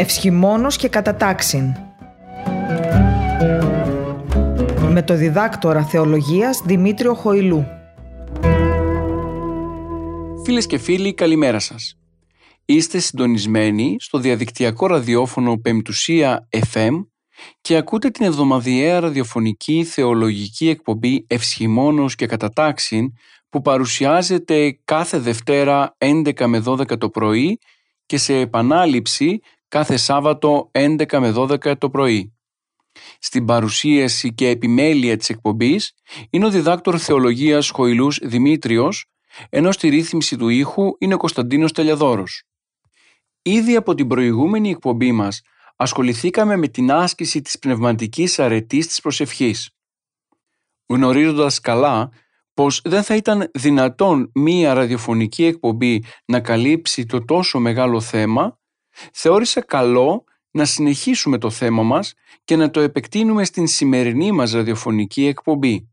Ευσχημόνος και κατατάξιν. Με το διδάκτορα θεολογίας Δημήτριο Χοηλού. Φίλες και φίλοι, καλημέρα σας. Είστε συντονισμένοι στο διαδικτυακό ραδιόφωνο Πεμπτουσία FM και ακούτε την εβδομαδιαία ραδιοφωνική θεολογική εκπομπή Ευσχημόνος και Κατατάξιν που παρουσιάζεται κάθε Δευτέρα 11 με 12 το πρωί και σε επανάληψη κάθε Σάββατο 11 με 12 το πρωί. Στην παρουσίαση και επιμέλεια της εκπομπής είναι ο διδάκτορ θεολογίας Χοηλούς Δημήτριος, ενώ στη ρύθμιση του ήχου είναι ο Κωνσταντίνος Τελιαδόρος. Ήδη από την προηγούμενη εκπομπή μας ασχοληθήκαμε με την άσκηση της πνευματικής αρετής της προσευχής. Γνωρίζοντας καλά πως δεν θα ήταν δυνατόν μία ραδιοφωνική εκπομπή να καλύψει το τόσο μεγάλο θέμα, θεώρησα καλό να συνεχίσουμε το θέμα μας και να το επεκτείνουμε στην σημερινή μας ραδιοφωνική εκπομπή.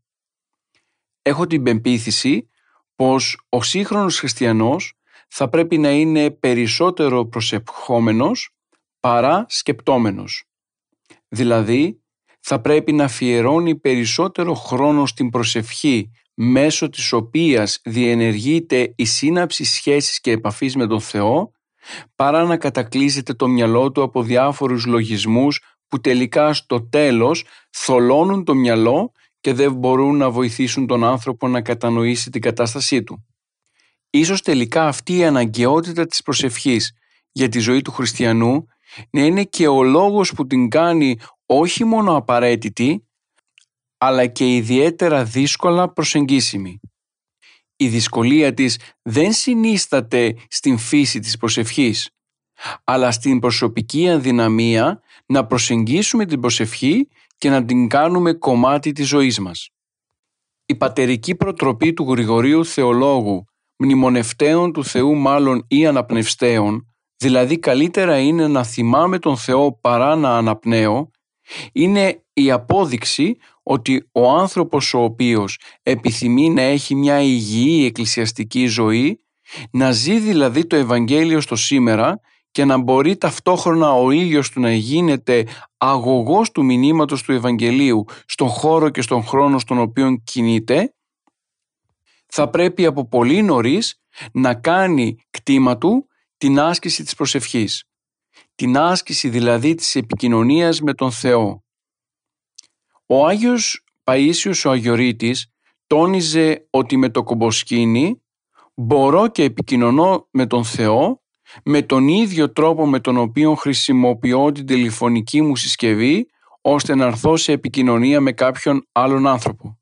Έχω την πεποίθηση πως ο σύγχρονος χριστιανός θα πρέπει να είναι περισσότερο προσευχόμενος παρά σκεπτόμενος. Δηλαδή, θα πρέπει να αφιερώνει περισσότερο χρόνο στην προσευχή μέσω της οποίας διενεργείται η σύναψη σχέσης και επαφής με τον Θεό παρά να κατακλείζεται το μυαλό του από διάφορους λογισμούς που τελικά στο τέλος θολώνουν το μυαλό και δεν μπορούν να βοηθήσουν τον άνθρωπο να κατανοήσει την κατάστασή του. Ίσως τελικά αυτή η αναγκαιότητα της προσευχής για τη ζωή του χριστιανού να είναι και ο λόγος που την κάνει όχι μόνο απαραίτητη αλλά και ιδιαίτερα δύσκολα προσεγγίσιμη. Η δυσκολία της δεν συνίσταται στην φύση της προσευχής, αλλά στην προσωπική αδυναμία να προσεγγίσουμε την προσευχή και να την κάνουμε κομμάτι της ζωής μας. Η πατερική προτροπή του Γρηγορίου Θεολόγου, μνημονευτέων του Θεού μάλλον ή αναπνευστέων, δηλαδή καλύτερα είναι να θυμάμαι τον Θεό παρά να αναπνέω, είναι η απόδειξη ότι ο άνθρωπος ο οποίος επιθυμεί να έχει μια υγιή εκκλησιαστική ζωή, να ζει δηλαδή το Ευαγγέλιο στο σήμερα και να μπορεί ταυτόχρονα ο ίδιος του να γίνεται αγωγός του μηνύματος του Ευαγγελίου στον χώρο και στον χρόνο στον οποίο κινείται, θα πρέπει από πολύ νωρίς να κάνει κτήμα του την άσκηση της προσευχής. Την άσκηση δηλαδή της επικοινωνίας με τον Θεό. Ο Άγιος Παΐσιος ο Αγιορείτης τόνιζε ότι με το κομποσκίνη μπορώ και επικοινωνώ με τον Θεό με τον ίδιο τρόπο με τον οποίο χρησιμοποιώ την τηλεφωνική μου συσκευή ώστε να έρθω σε επικοινωνία με κάποιον άλλον άνθρωπο.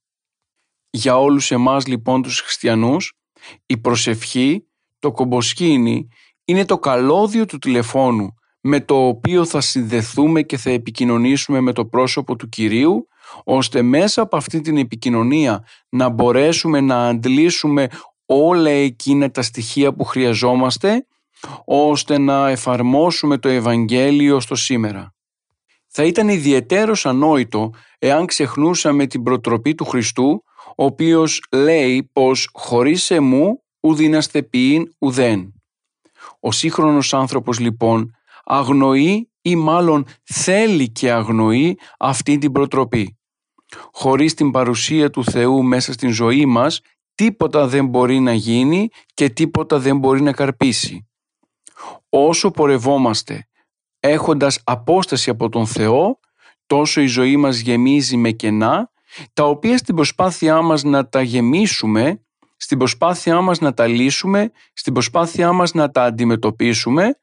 Για όλους εμάς λοιπόν τους χριστιανούς η προσευχή, το κομποσκίνη είναι το καλώδιο του τηλεφώνου με το οποίο θα συνδεθούμε και θα επικοινωνήσουμε με το πρόσωπο του Κυρίου ώστε μέσα από αυτή την επικοινωνία να μπορέσουμε να αντλήσουμε όλα εκείνα τα στοιχεία που χρειαζόμαστε ώστε να εφαρμόσουμε το Ευαγγέλιο στο σήμερα. Θα ήταν ιδιαιτέρως ανόητο εάν ξεχνούσαμε την προτροπή του Χριστού ο οποίος λέει πως χωρίς εμού ουδίναστε ποιήν ουδέν. Ο σύγχρονος άνθρωπος λοιπόν αγνοεί ή μάλλον θέλει και αγνοεί αυτή την προτροπή. Χωρίς την παρουσία του Θεού μέσα στην ζωή μας, τίποτα δεν μπορεί να γίνει και τίποτα δεν μπορεί να καρπίσει. Όσο πορευόμαστε έχοντας απόσταση από τον Θεό, τόσο η ζωή μας γεμίζει με κενά, τα οποία στην προσπάθειά μας να τα γεμίσουμε, στην προσπάθειά μας να τα λύσουμε, στην προσπάθειά μας να τα αντιμετωπίσουμε,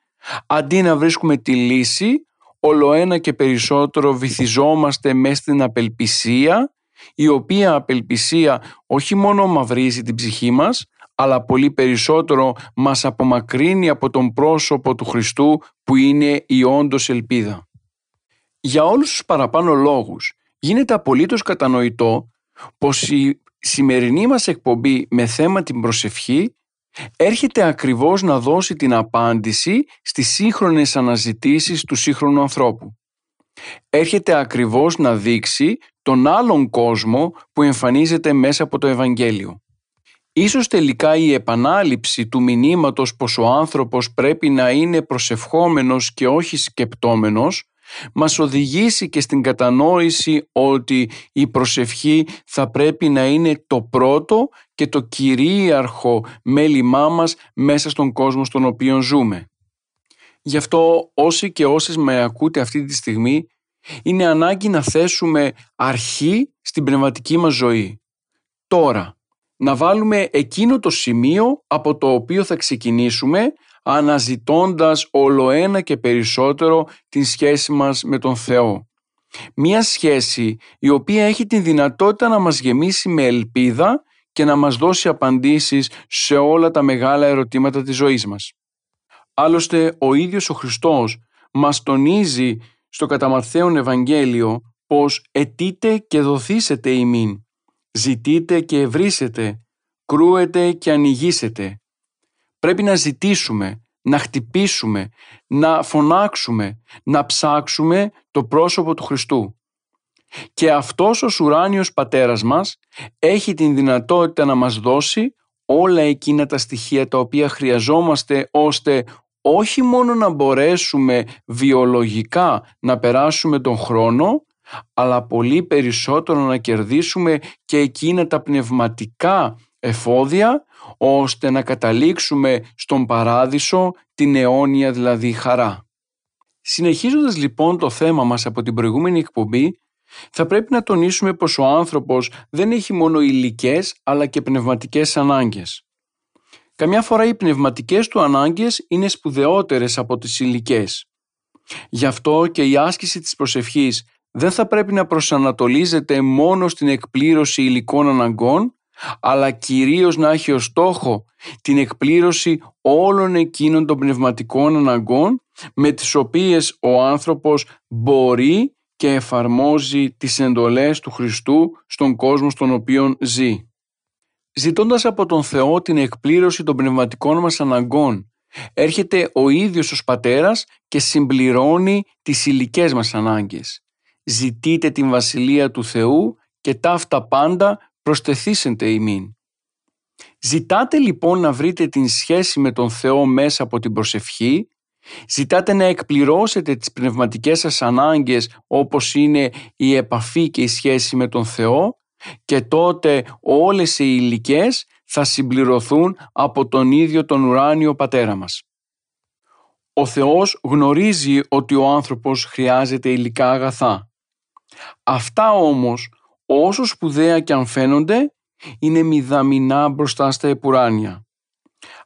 Αντί να βρίσκουμε τη λύση, όλο ένα και περισσότερο βυθιζόμαστε μέσα στην απελπισία, η οποία απελπισία όχι μόνο μαυρίζει την ψυχή μας, αλλά πολύ περισσότερο μας απομακρύνει από τον πρόσωπο του Χριστού που είναι η όντως ελπίδα. Για όλους τους παραπάνω λόγους γίνεται απολύτως κατανοητό πως η σημερινή μας εκπομπή με θέμα την προσευχή έρχεται ακριβώς να δώσει την απάντηση στις σύγχρονες αναζητήσεις του σύγχρονου ανθρώπου. Έρχεται ακριβώς να δείξει τον άλλον κόσμο που εμφανίζεται μέσα από το Ευαγγέλιο. Ίσως τελικά η επανάληψη του μηνύματος πως ο άνθρωπος πρέπει να είναι προσευχόμενος και όχι σκεπτόμενος μας οδηγήσει και στην κατανόηση ότι η προσευχή θα πρέπει να είναι το πρώτο και το κυρίαρχο μέλημά μας μέσα στον κόσμο στον οποίο ζούμε. Γι' αυτό όσοι και όσες με ακούτε αυτή τη στιγμή είναι ανάγκη να θέσουμε αρχή στην πνευματική μας ζωή. Τώρα, να βάλουμε εκείνο το σημείο από το οποίο θα ξεκινήσουμε αναζητώντας όλο ένα και περισσότερο την σχέση μας με τον Θεό. Μία σχέση η οποία έχει την δυνατότητα να μας γεμίσει με ελπίδα και να μας δώσει απαντήσεις σε όλα τα μεγάλα ερωτήματα της ζωής μας. Άλλωστε ο ίδιος ο Χριστός μας τονίζει στο κατά Ευαγγέλιο πως «ετείτε και δοθήσετε ημίν, ζητείτε και ευρύσετε, κρούετε και ανοιγήσετε». Πρέπει να ζητήσουμε, να χτυπήσουμε, να φωνάξουμε, να ψάξουμε το πρόσωπο του Χριστού. Και αυτός ο ουράνιος πατέρας μας έχει την δυνατότητα να μας δώσει όλα εκείνα τα στοιχεία τα οποία χρειαζόμαστε ώστε όχι μόνο να μπορέσουμε βιολογικά να περάσουμε τον χρόνο, αλλά πολύ περισσότερο να κερδίσουμε και εκείνα τα πνευματικά εφόδια, ώστε να καταλήξουμε στον παράδεισο την αιώνια δηλαδή χαρά. Συνεχίζοντας λοιπόν το θέμα μας από την προηγούμενη εκπομπή, θα πρέπει να τονίσουμε πως ο άνθρωπος δεν έχει μόνο υλικές αλλά και πνευματικές ανάγκες. Καμιά φορά οι πνευματικές του ανάγκες είναι σπουδαιότερες από τις υλικές. Γι' αυτό και η άσκηση της προσευχής δεν θα πρέπει να προσανατολίζεται μόνο στην εκπλήρωση υλικών αναγκών, αλλά κυρίως να έχει ως στόχο την εκπλήρωση όλων εκείνων των πνευματικών αναγκών με τις οποίες ο άνθρωπος μπορεί και εφαρμόζει τις εντολές του Χριστού στον κόσμο στον οποίο ζει ζητώντας από τον Θεό την εκπλήρωση των πνευματικών μας αναγκών. Έρχεται ο ίδιος ως Πατέρας και συμπληρώνει τις υλικές μας ανάγκες. Ζητείτε την Βασιλεία του Θεού και ταύτα πάντα προστεθήσετε ημίν. Ζητάτε λοιπόν να βρείτε την σχέση με τον Θεό μέσα από την προσευχή, ζητάτε να εκπληρώσετε τις πνευματικές σας ανάγκες όπως είναι η επαφή και η σχέση με τον Θεό και τότε όλες οι υλικέ θα συμπληρωθούν από τον ίδιο τον ουράνιο πατέρα μας. Ο Θεός γνωρίζει ότι ο άνθρωπος χρειάζεται υλικά αγαθά. Αυτά όμως, όσο σπουδαία και αν φαίνονται, είναι μηδαμινά μπροστά στα επουράνια.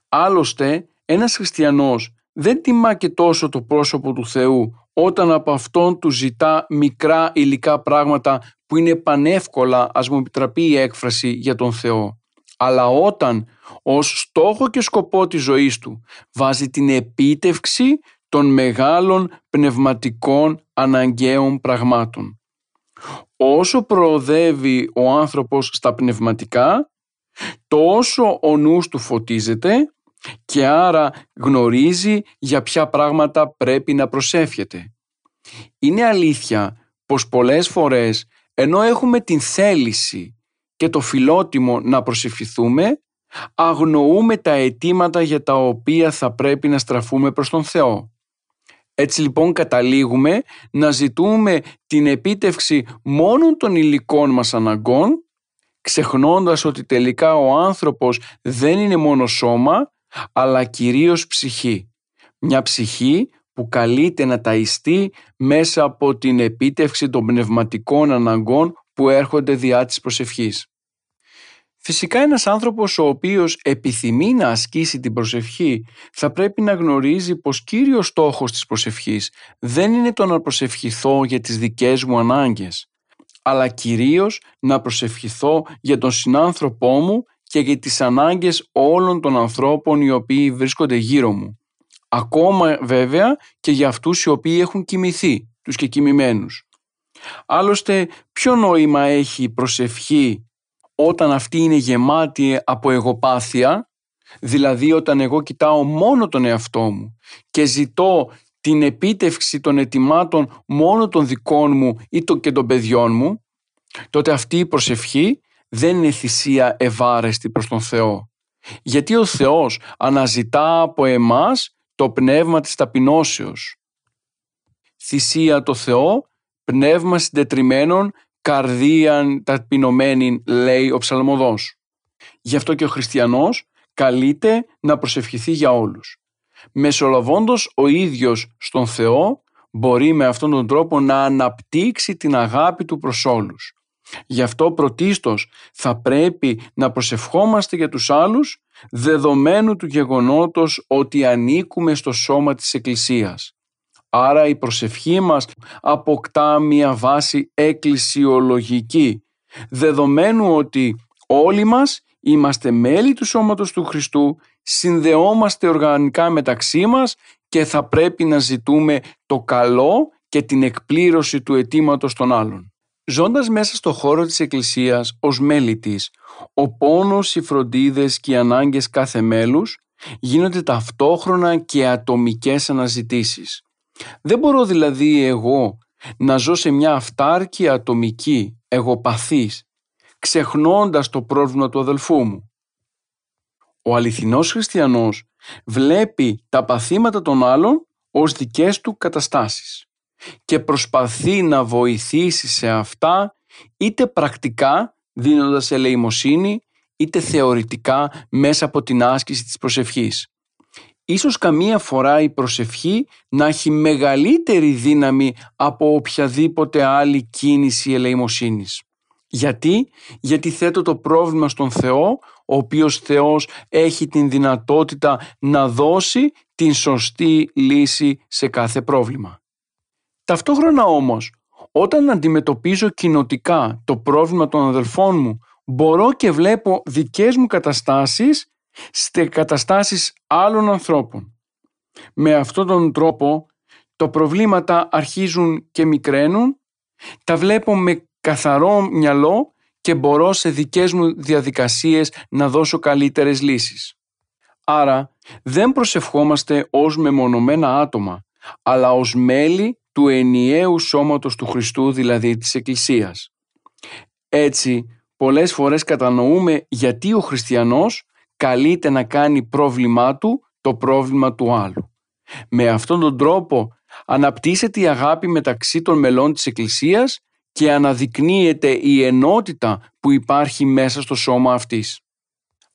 Άλλωστε, ένας χριστιανός δεν τιμά και τόσο το πρόσωπο του Θεού όταν από αυτόν του ζητά μικρά υλικά πράγματα που είναι πανεύκολα, ας μου επιτραπεί η έκφραση, για τον Θεό. Αλλά όταν ως στόχο και σκοπό της ζωής του βάζει την επίτευξη των μεγάλων πνευματικών αναγκαίων πραγμάτων. Όσο προοδεύει ο άνθρωπος στα πνευματικά, τόσο ο νους του φωτίζεται και άρα γνωρίζει για ποια πράγματα πρέπει να προσεύχεται. Είναι αλήθεια πως πολλές φορές ενώ έχουμε την θέληση και το φιλότιμο να προσευχηθούμε, αγνοούμε τα αιτήματα για τα οποία θα πρέπει να στραφούμε προς τον Θεό. Έτσι λοιπόν καταλήγουμε να ζητούμε την επίτευξη μόνο των υλικών μας αναγκών, ξεχνώντας ότι τελικά ο άνθρωπος δεν είναι μόνο σώμα, αλλά κυρίως ψυχή. Μια ψυχή που καλείται να ταϊστεί μέσα από την επίτευξη των πνευματικών αναγκών που έρχονται διά της προσευχής. Φυσικά ένας άνθρωπος ο οποίος επιθυμεί να ασκήσει την προσευχή θα πρέπει να γνωρίζει πως κύριος στόχος της προσευχής δεν είναι το να προσευχηθώ για τις δικές μου ανάγκες αλλά κυρίως να προσευχηθώ για τον συνάνθρωπό μου και για τις ανάγκες όλων των ανθρώπων οι οποίοι βρίσκονται γύρω μου. Ακόμα βέβαια και για αυτούς οι οποίοι έχουν κοιμηθεί, τους και κοιμημένους. Άλλωστε, ποιο νόημα έχει η προσευχή όταν αυτή είναι γεμάτη από εγωπάθεια, δηλαδή όταν εγώ κοιτάω μόνο τον εαυτό μου και ζητώ την επίτευξη των ετοιμάτων μόνο των δικών μου ή και των παιδιών μου, τότε αυτή η προσευχή δεν είναι θυσία ευάρεστη προς τον Θεό. Γιατί ο Θεός αναζητά από εμάς το πνεύμα της ταπεινώσεως. Θυσία το Θεό, πνεύμα συντετριμένων, καρδίαν ταπεινωμένη, λέει ο ψαλμοδός. Γι' αυτό και ο χριστιανός καλείται να προσευχηθεί για όλους. Μεσολαβώντος ο ίδιος στον Θεό μπορεί με αυτόν τον τρόπο να αναπτύξει την αγάπη του προς όλους. Γι' αυτό πρωτίστως θα πρέπει να προσευχόμαστε για τους άλλους δεδομένου του γεγονότος ότι ανήκουμε στο σώμα της Εκκλησίας. Άρα η προσευχή μας αποκτά μια βάση εκκλησιολογική, δεδομένου ότι όλοι μας είμαστε μέλη του σώματος του Χριστού, συνδεόμαστε οργανικά μεταξύ μας και θα πρέπει να ζητούμε το καλό και την εκπλήρωση του αιτήματος των άλλων. Ζώντας μέσα στο χώρο της Εκκλησίας ως μέλη της, ο πόνος, οι φροντίδες και οι ανάγκες κάθε μέλους γίνονται ταυτόχρονα και ατομικές αναζητήσεις. Δεν μπορώ δηλαδή εγώ να ζω σε μια αυτάρκη ατομική, εγωπαθής, ξεχνώντας το πρόβλημα του αδελφού μου. Ο αληθινός χριστιανός βλέπει τα παθήματα των άλλων ως δικές του καταστάσεις και προσπαθεί να βοηθήσει σε αυτά είτε πρακτικά δίνοντας ελεημοσύνη είτε θεωρητικά μέσα από την άσκηση της προσευχής. Ίσως καμία φορά η προσευχή να έχει μεγαλύτερη δύναμη από οποιαδήποτε άλλη κίνηση ελεημοσύνης. Γιατί; Γιατί θέτω το πρόβλημα στον Θεό, ο οποίος Θεός έχει την δυνατότητα να δώσει την σωστή λύση σε κάθε πρόβλημα. Ταυτόχρονα όμως, όταν αντιμετωπίζω κοινοτικά το πρόβλημα των αδελφών μου, μπορώ και βλέπω δικές μου καταστάσεις σε καταστάσεις άλλων ανθρώπων. Με αυτόν τον τρόπο, τα προβλήματα αρχίζουν και μικραίνουν, τα βλέπω με καθαρό μυαλό και μπορώ σε δικές μου διαδικασίες να δώσω καλύτερες λύσεις. Άρα δεν προσευχόμαστε ως μεμονωμένα άτομα, αλλά ως μέλη του ενιαίου σώματος του Χριστού, δηλαδή της Εκκλησίας. Έτσι, πολλές φορές κατανοούμε γιατί ο χριστιανός καλείται να κάνει πρόβλημά του το πρόβλημα του άλλου. Με αυτόν τον τρόπο αναπτύσσεται η αγάπη μεταξύ των μελών της Εκκλησίας και αναδεικνύεται η ενότητα που υπάρχει μέσα στο σώμα αυτής.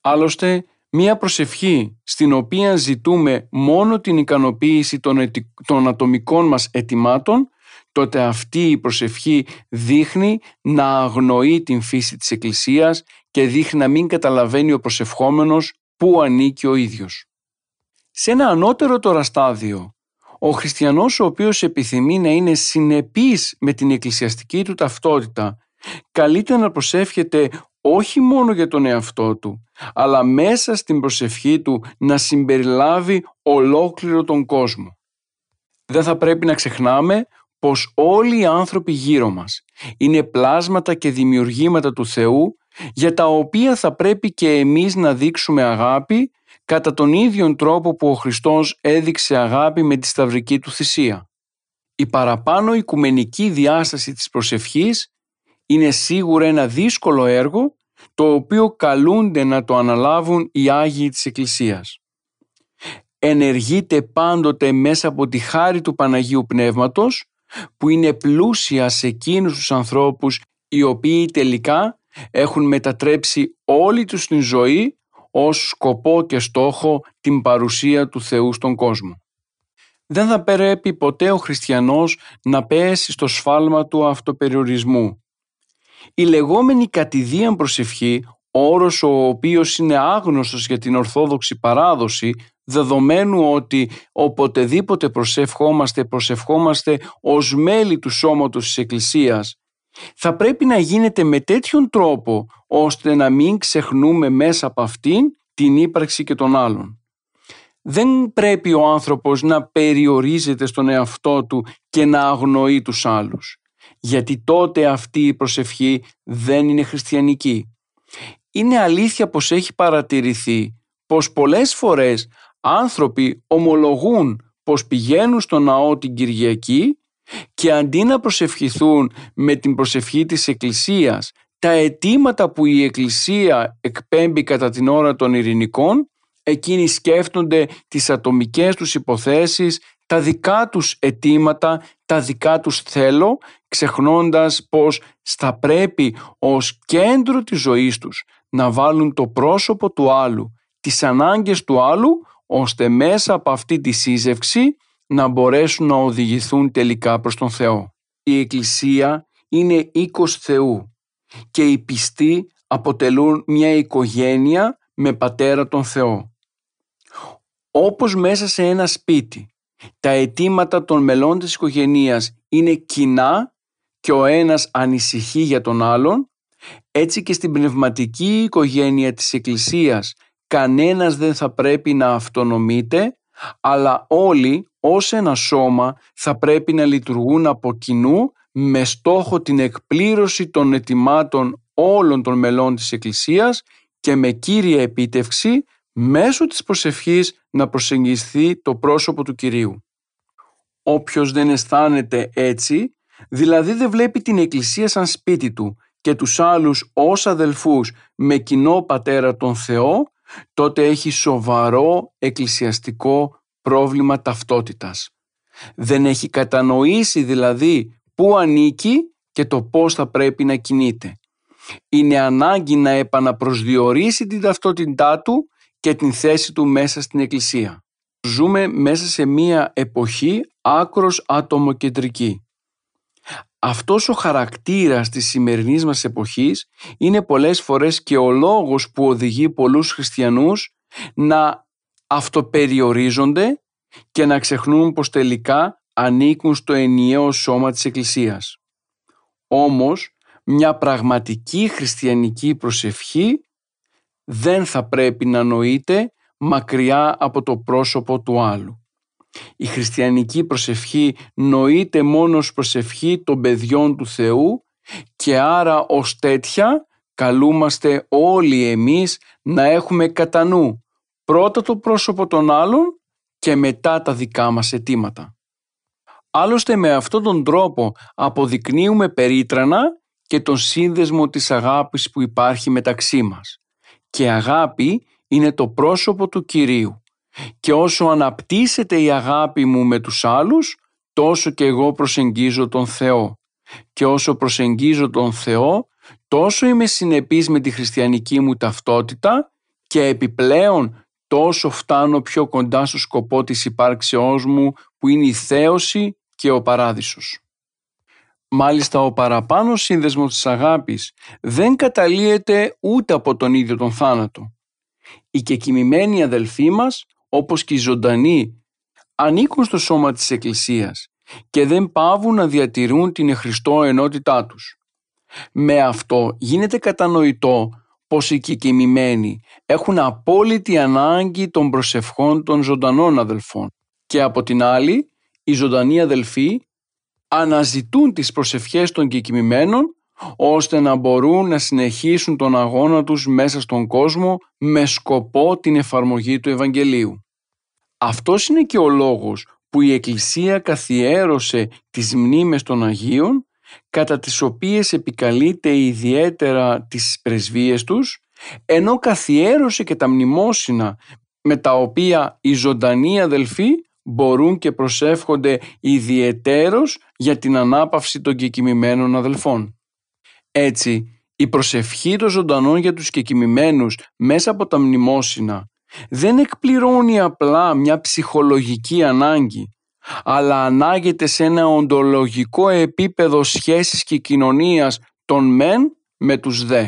Άλλωστε, μία προσευχή στην οποία ζητούμε μόνο την ικανοποίηση των, των ατομικών μας ετοιμάτων, τότε αυτή η προσευχή δείχνει να αγνοεί την φύση της Εκκλησίας και δείχνει να μην καταλαβαίνει ο προσευχόμενος πού ανήκει ο ίδιος. Σε ένα ανώτερο τώρα στάδιο, ο χριστιανός ο οποίος επιθυμεί να είναι συνεπής με την εκκλησιαστική του ταυτότητα καλείται να προσεύχεται όχι μόνο για τον εαυτό του αλλά μέσα στην προσευχή του να συμπεριλάβει ολόκληρο τον κόσμο. Δεν θα πρέπει να ξεχνάμε πως όλοι οι άνθρωποι γύρω μας είναι πλάσματα και δημιουργήματα του Θεού για τα οποία θα πρέπει και εμείς να δείξουμε αγάπη κατά τον ίδιο τρόπο που ο Χριστός έδειξε αγάπη με τη σταυρική του θυσία. Η παραπάνω οικουμενική διάσταση της προσευχής είναι σίγουρα ένα δύσκολο έργο το οποίο καλούνται να το αναλάβουν οι Άγιοι της Εκκλησίας. Ενεργείται πάντοτε μέσα από τη χάρη του Παναγίου Πνεύματος που είναι πλούσια σε εκείνους τους ανθρώπους οι οποίοι τελικά έχουν μετατρέψει όλη τους την ζωή ως σκοπό και στόχο την παρουσία του Θεού στον κόσμο. Δεν θα πρέπει ποτέ ο χριστιανός να πέσει στο σφάλμα του αυτοπεριορισμού. Η λεγόμενη κατηδίαν προσευχή, όρος ο οποίος είναι άγνωστος για την ορθόδοξη παράδοση, δεδομένου ότι οποτεδήποτε προσευχόμαστε, προσευχόμαστε ως μέλη του σώματος της Εκκλησίας, θα πρέπει να γίνεται με τέτοιον τρόπο ώστε να μην ξεχνούμε μέσα από αυτήν την ύπαρξη και των άλλων. Δεν πρέπει ο άνθρωπος να περιορίζεται στον εαυτό του και να αγνοεί τους άλλους, γιατί τότε αυτή η προσευχή δεν είναι χριστιανική. Είναι αλήθεια πως έχει παρατηρηθεί πως πολλές φορές άνθρωποι ομολογούν πως πηγαίνουν στο ναό την Κυριακή και αντί να προσευχηθούν με την προσευχή της Εκκλησίας τα αιτήματα που η Εκκλησία εκπέμπει κατά την ώρα των ειρηνικών, εκείνοι σκέφτονται τις ατομικές τους υποθέσεις, τα δικά τους αιτήματα, τα δικά τους θέλω, ξεχνώντας πως στα πρέπει ως κέντρο της ζωής τους να βάλουν το πρόσωπο του άλλου, τις ανάγκες του άλλου, ώστε μέσα από αυτή τη σύζευξη να μπορέσουν να οδηγηθούν τελικά προς τον Θεό. Η Εκκλησία είναι οίκος Θεού και οι πιστοί αποτελούν μια οικογένεια με πατέρα τον Θεό. Όπως μέσα σε ένα σπίτι τα αιτήματα των μελών της οικογένειας είναι κοινά και ο ένας ανησυχεί για τον άλλον, έτσι και στην πνευματική οικογένεια της Εκκλησίας κανένας δεν θα πρέπει να αυτονομείται, αλλά όλοι ως ένα σώμα θα πρέπει να λειτουργούν από κοινού με στόχο την εκπλήρωση των αιτημάτων όλων των μελών της Εκκλησίας και με κύρια επίτευξη μέσω της προσευχής να προσεγγιστεί το πρόσωπο του Κυρίου. Όποιος δεν αισθάνεται έτσι, δηλαδή δεν βλέπει την Εκκλησία σαν σπίτι του και τους άλλους ως αδελφούς με κοινό πατέρα τον Θεό, τότε έχει σοβαρό εκκλησιαστικό πρόβλημα ταυτότητας. Δεν έχει κατανοήσει δηλαδή πού ανήκει και το πώς θα πρέπει να κινείται. Είναι ανάγκη να επαναπροσδιορίσει την ταυτότητά του και την θέση του μέσα στην Εκκλησία. Ζούμε μέσα σε μία εποχή άκρος ατομοκεντρική. Αυτός ο χαρακτήρας της σημερινής μας εποχής είναι πολλές φορές και ο λόγος που οδηγεί πολλούς χριστιανούς να αυτοπεριορίζονται και να ξεχνούν πως τελικά ανήκουν στο ενιαίο σώμα της Εκκλησίας. Όμως, μια πραγματική χριστιανική προσευχή δεν θα πρέπει να νοείται μακριά από το πρόσωπο του άλλου. Η χριστιανική προσευχή νοείται μόνος ως προσευχή των παιδιών του Θεού και άρα ως τέτοια καλούμαστε όλοι εμείς να έχουμε κατά νου πρώτα το πρόσωπο των άλλων και μετά τα δικά μας αιτήματα. Άλλωστε με αυτόν τον τρόπο αποδεικνύουμε περίτρανα και τον σύνδεσμο της αγάπης που υπάρχει μεταξύ μας. Και αγάπη είναι το πρόσωπο του Κυρίου. Και όσο αναπτύσσεται η αγάπη μου με τους άλλους, τόσο και εγώ προσεγγίζω τον Θεό. Και όσο προσεγγίζω τον Θεό, τόσο είμαι συνεπής με τη χριστιανική μου ταυτότητα και επιπλέον τόσο φτάνω πιο κοντά στο σκοπό της υπάρξεώς μου που είναι η θέωση και ο παράδεισος. Μάλιστα ο παραπάνω σύνδεσμος της αγάπης δεν καταλύεται ούτε από τον ίδιο τον θάνατο. Οι κεκοιμημένοι αδελφοί μας, όπως και οι ζωντανοί, ανήκουν στο σώμα της Εκκλησίας και δεν πάβουν να διατηρούν την εχριστό ενότητά τους. Με αυτό γίνεται κατανοητό πως οι κεκοιμημένοι έχουν απόλυτη ανάγκη των προσευχών των ζωντανών αδελφών και από την άλλη οι ζωντανοί αδελφοί αναζητούν τις προσευχές των κεκοιμημένων ώστε να μπορούν να συνεχίσουν τον αγώνα τους μέσα στον κόσμο με σκοπό την εφαρμογή του Ευαγγελίου. Αυτός είναι και ο λόγος που η Εκκλησία καθιέρωσε τις μνήμες των Αγίων κατά τις οποίες επικαλείται ιδιαίτερα τις πρεσβείες τους ενώ καθιέρωσε και τα μνημόσυνα με τα οποία οι ζωντανοί αδελφοί μπορούν και προσεύχονται ιδιαιτέρως για την ανάπαυση των κεκοιμημένων αδελφών. Έτσι, η προσευχή των ζωντανών για τους κεκοιμημένους μέσα από τα μνημόσυνα δεν εκπληρώνει απλά μια ψυχολογική ανάγκη, αλλά ανάγεται σε ένα οντολογικό επίπεδο σχέσης και κοινωνίας των μεν με τους δε.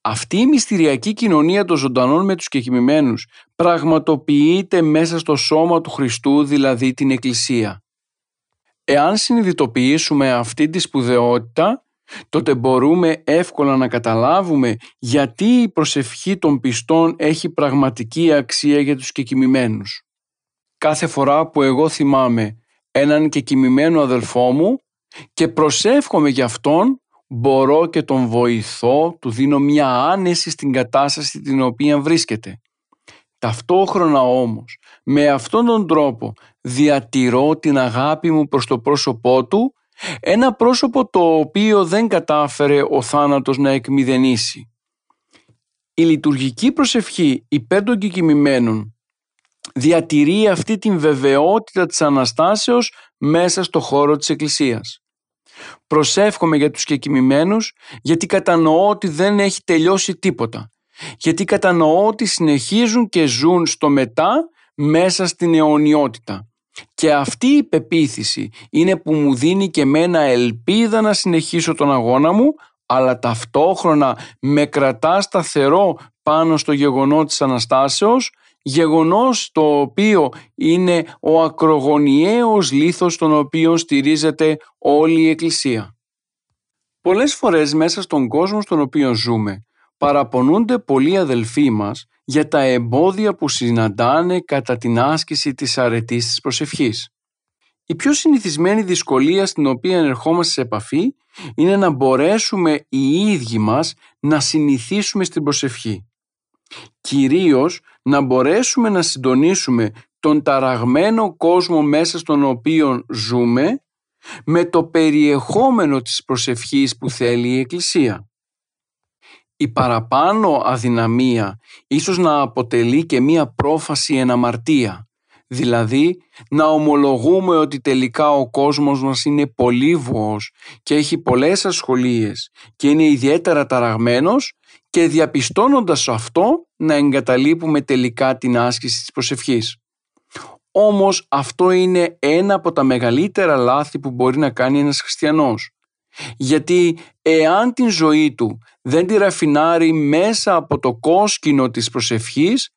Αυτή η μυστηριακή κοινωνία των ζωντανών με τους κεκοιμημένους πραγματοποιείται μέσα στο σώμα του Χριστού, δηλαδή την Εκκλησία. Εάν συνειδητοποιήσουμε αυτή τη σπουδαιότητα, τότε μπορούμε εύκολα να καταλάβουμε γιατί η προσευχή των πιστών έχει πραγματική αξία για τους κεκοιμημένους. Κάθε φορά που εγώ θυμάμαι έναν κεκοιμημένο αδελφό μου και προσεύχομαι για αυτόν, μπορώ και τον βοηθώ, του δίνω μια άνεση στην κατάσταση την οποία βρίσκεται. Ταυτόχρονα όμως, με αυτόν τον τρόπο διατηρώ την αγάπη μου προς το πρόσωπό του Ένα πρόσωπο το οποίο δεν κατάφερε ο θάνατος να εκμηδενήσει. Η λειτουργική προσευχή υπέρ των κεκοιμημένων διατηρεί αυτή την βεβαιότητα της Αναστάσεως μέσα στο χώρο της Εκκλησίας. Προσεύχομαι για τους κεκοιμημένους γιατί κατανοώ ότι δεν έχει τελειώσει τίποτα. Γιατί κατανοώ ότι συνεχίζουν και ζουν στο μετά μέσα στην αιωνιότητα. Και αυτή η πεποίθηση είναι που μου δίνει και μένα ελπίδα να συνεχίσω τον αγώνα μου αλλά ταυτόχρονα με κρατά σταθερό πάνω στο γεγονός της Αναστάσεως γεγονός το οποίο είναι ο ακρογωνιαίος λίθος τον οποίο στηρίζεται όλη η Εκκλησία. Πολλές φορές μέσα στον κόσμο στον οποίο ζούμε παραπονούνται πολλοί αδελφοί μας για τα εμπόδια που συναντάνε κατά την άσκηση της αρετής της προσευχής. Η πιο συνηθισμένη δυσκολία στην οποία ερχόμαστε σε επαφή είναι να μπορέσουμε οι ίδιοι μας να συνηθίσουμε στην προσευχή. Κυρίως να μπορέσουμε να συντονίσουμε τον ταραγμένο κόσμο μέσα στον οποίο ζούμε με το περιεχόμενο της προσευχής που θέλει η Εκκλησία. Η παραπάνω αδυναμία ίσως να αποτελεί και μία πρόφαση εναμαρτία, δηλαδή να ομολογούμε ότι τελικά ο κόσμος μας είναι πολύβουος και έχει πολλές ασχολίες και είναι ιδιαίτερα ταραγμένος και διαπιστώνοντας αυτό να εγκαταλείπουμε τελικά την άσκηση της προσευχής. Όμως αυτό είναι ένα από τα μεγαλύτερα λάθη που μπορεί να κάνει ένας χριστιανός. Γιατί εάν την ζωή του δεν τη ραφινάρει μέσα από το κόσκινο της προσευχής,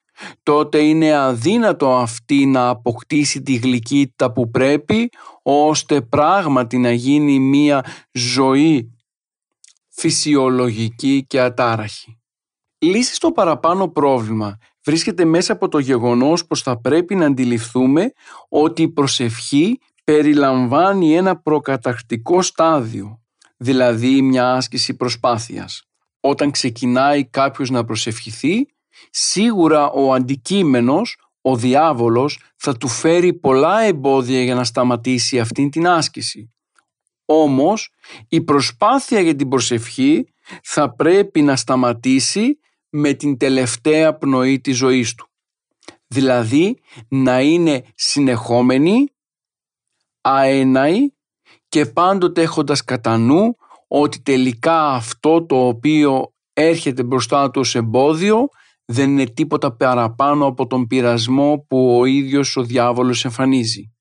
τότε είναι αδύνατο αυτή να αποκτήσει τη γλυκύτητα που πρέπει, ώστε πράγματι να γίνει μία ζωή φυσιολογική και ατάραχη. Λύση στο παραπάνω πρόβλημα βρίσκεται μέσα από το γεγονός πως θα πρέπει να αντιληφθούμε ότι η προσευχή περιλαμβάνει ένα προκατακτικό στάδιο, δηλαδή μια άσκηση προσπάθειας. Όταν ξεκινάει κάποιος να προσευχηθεί, σίγουρα ο αντικείμενος, ο διάβολος, θα του φέρει πολλά εμπόδια για να σταματήσει αυτήν την άσκηση. Όμως η προσπάθεια για την προσευχή θα πρέπει να σταματήσει με την τελευταία πνοή της ζωής του. Δηλαδή να είναι συνεχόμενη, αέναη και πάντοτε έχοντας κατά νου ότι τελικά αυτό το οποίο έρχεται μπροστά του ως εμπόδιο δεν είναι τίποτα παραπάνω από τον πειρασμό που ο ίδιος ο διάβολος εμφανίζει.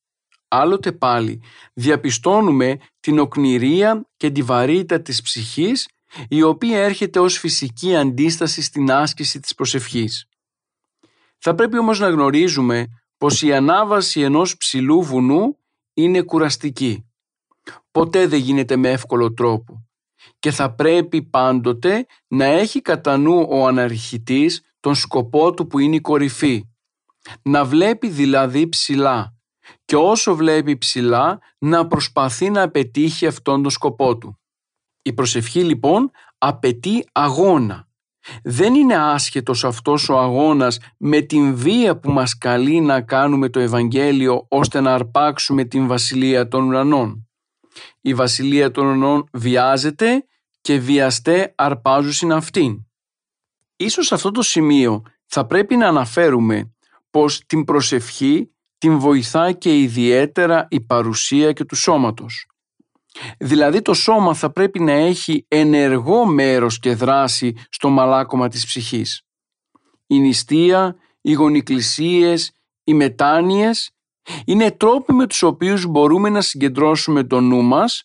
Άλλοτε πάλι διαπιστώνουμε την οκνηρία και τη βαρύτητα της ψυχής η οποία έρχεται ως φυσική αντίσταση στην άσκηση της προσευχής. Θα πρέπει όμως να γνωρίζουμε πως η ανάβαση ενός ψηλού βουνού είναι κουραστική. Ποτέ δεν γίνεται με εύκολο τρόπο και θα πρέπει πάντοτε να έχει κατά νου ο αναρχητής τον σκοπό του που είναι η κορυφή. Να βλέπει δηλαδή ψηλά και όσο βλέπει ψηλά να προσπαθεί να πετύχει αυτόν τον σκοπό του. Η προσευχή λοιπόν απαιτεί αγώνα. Δεν είναι άσχετος αυτός ο αγώνας με την βία που μας καλεί να κάνουμε το Ευαγγέλιο ώστε να αρπάξουμε την Βασιλεία των Ουρανών. Η Βασιλεία των Ουρανών βιάζεται και βιαστέ αρπάζουσιν αυτήν. Ίσως σε αυτό το σημείο θα πρέπει να αναφέρουμε πως την προσευχή την βοηθά και ιδιαίτερα η παρουσία και του σώματος. Δηλαδή το σώμα θα πρέπει να έχει ενεργό μέρος και δράση στο μαλάκωμα της ψυχής. Η νηστεία, οι γονικλησίες, οι μετάνοιες είναι τρόποι με τους οποίους μπορούμε να συγκεντρώσουμε το νου μας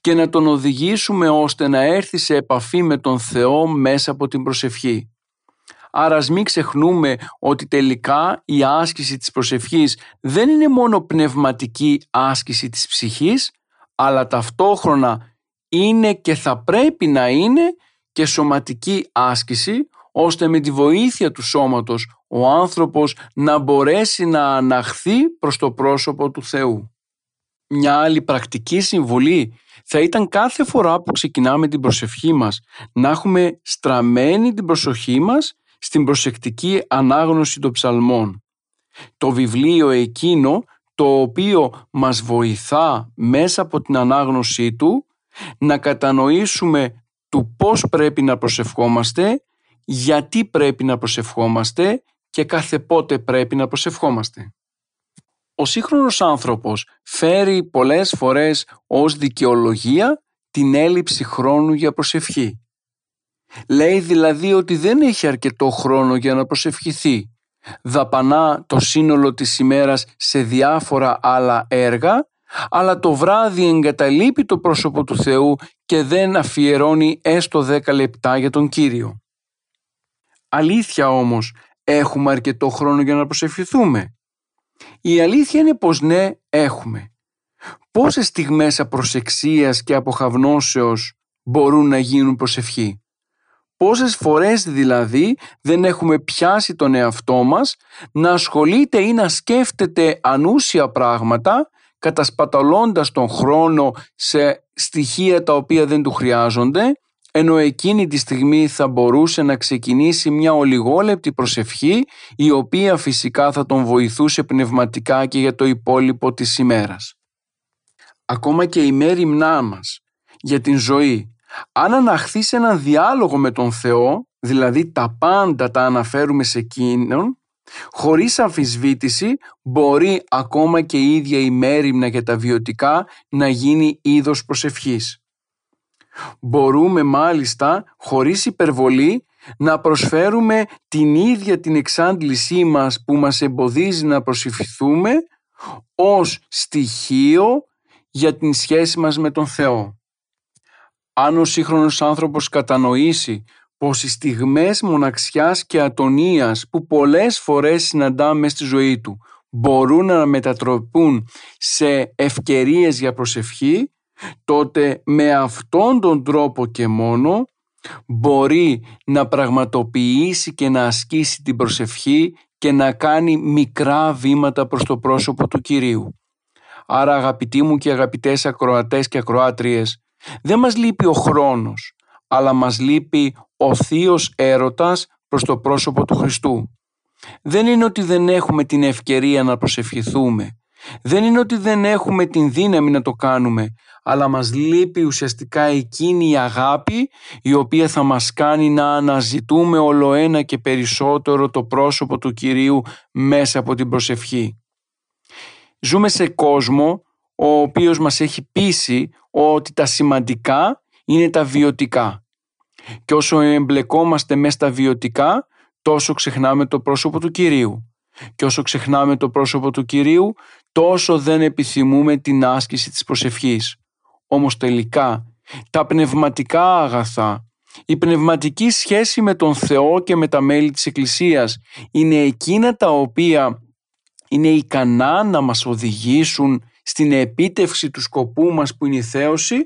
και να τον οδηγήσουμε ώστε να έρθει σε επαφή με τον Θεό μέσα από την προσευχή. Άρα μην ξεχνούμε ότι τελικά η άσκηση της προσευχής δεν είναι μόνο πνευματική άσκηση της ψυχής, αλλά ταυτόχρονα είναι και θα πρέπει να είναι και σωματική άσκηση, ώστε με τη βοήθεια του σώματος ο άνθρωπος να μπορέσει να αναχθεί προς το πρόσωπο του Θεού. Μια άλλη πρακτική συμβουλή θα ήταν κάθε φορά που ξεκινάμε την προσευχή μας να έχουμε στραμμένη την προσοχή μας στην προσεκτική ανάγνωση των ψαλμών. Το βιβλίο εκείνο το οποίο μας βοηθά μέσα από την ανάγνωσή του να κατανοήσουμε του πώς πρέπει να προσευχόμαστε, γιατί πρέπει να προσευχόμαστε και κάθε πότε πρέπει να προσευχόμαστε. Ο σύγχρονος άνθρωπος φέρει πολλές φορές ως δικαιολογία την έλλειψη χρόνου για προσευχή. Λέει δηλαδή ότι δεν έχει αρκετό χρόνο για να προσευχηθεί. Δαπανά το σύνολο της ημέρας σε διάφορα άλλα έργα, αλλά το βράδυ εγκαταλείπει το πρόσωπο του Θεού και δεν αφιερώνει έστω δέκα λεπτά για τον Κύριο. Αλήθεια όμως, έχουμε αρκετό χρόνο για να προσευχηθούμε. Η αλήθεια είναι πως ναι, έχουμε. Πόσες στιγμές απροσεξίας και αποχαυνώσεως μπορούν να γίνουν προσευχή; Πόσες φορές δηλαδή δεν έχουμε πιάσει τον εαυτό μας να ασχολείται ή να σκέφτεται ανούσια πράγματα κατασπαταλώντας τον χρόνο σε στοιχεία τα οποία δεν του χρειάζονται ενώ εκείνη τη στιγμή θα μπορούσε να ξεκινήσει μια ολιγόλεπτη προσευχή η οποία φυσικά θα τον βοηθούσε πνευματικά και για το υπόλοιπο της ημέρας. Ακόμα και η μέρημνά μας για την ζωή, αν αναχθεί σε έναν διάλογο με τον Θεό, δηλαδή τα πάντα τα αναφέρουμε σε εκείνον, χωρίς αμφισβήτηση μπορεί ακόμα και η ίδια η μέρημνα για τα βιωτικά να γίνει είδος προσευχής. Μπορούμε μάλιστα χωρίς υπερβολή να προσφέρουμε την ίδια την εξάντλησή μας που μας εμποδίζει να προσευχηθούμε ως στοιχείο για την σχέση μας με τον Θεό. Αν ο σύγχρονος άνθρωπος κατανοήσει πως οι στιγμές μοναξιάς και ατονίας που πολλές φορές συναντάμε στη ζωή του μπορούν να μετατροπούν σε ευκαιρίες για προσευχή, τότε με αυτόν τον τρόπο και μόνο μπορεί να πραγματοποιήσει και να ασκήσει την προσευχή και να κάνει μικρά βήματα προς το πρόσωπο του Κυρίου. Άρα αγαπητοί μου και αγαπητές ακροατές και ακροάτριες, δεν μας λείπει ο χρόνος, αλλά μας λείπει ο θείος έρωτας προς το πρόσωπο του Χριστού. Δεν είναι ότι δεν έχουμε την ευκαιρία να προσευχηθούμε. Δεν είναι ότι δεν έχουμε την δύναμη να το κάνουμε, αλλά μας λείπει ουσιαστικά εκείνη η αγάπη η οποία θα μας κάνει να αναζητούμε όλο ένα και περισσότερο το πρόσωπο του Κυρίου μέσα από την προσευχή. Ζούμε σε κόσμο ο οποίος μας έχει πείσει ότι τα σημαντικά είναι τα βιωτικά. Και όσο εμπλεκόμαστε μέσα στα βιωτικά, τόσο ξεχνάμε το πρόσωπο του Κυρίου. Και όσο ξεχνάμε το πρόσωπο του Κυρίου, τόσο δεν επιθυμούμε την άσκηση της προσευχής. Όμως τελικά, τα πνευματικά αγαθά, η πνευματική σχέση με τον Θεό και με τα μέλη της Εκκλησίας είναι εκείνα τα οποία είναι ικανά να μας οδηγήσουν στην επίτευξη του σκοπού μας που είναι η θέωση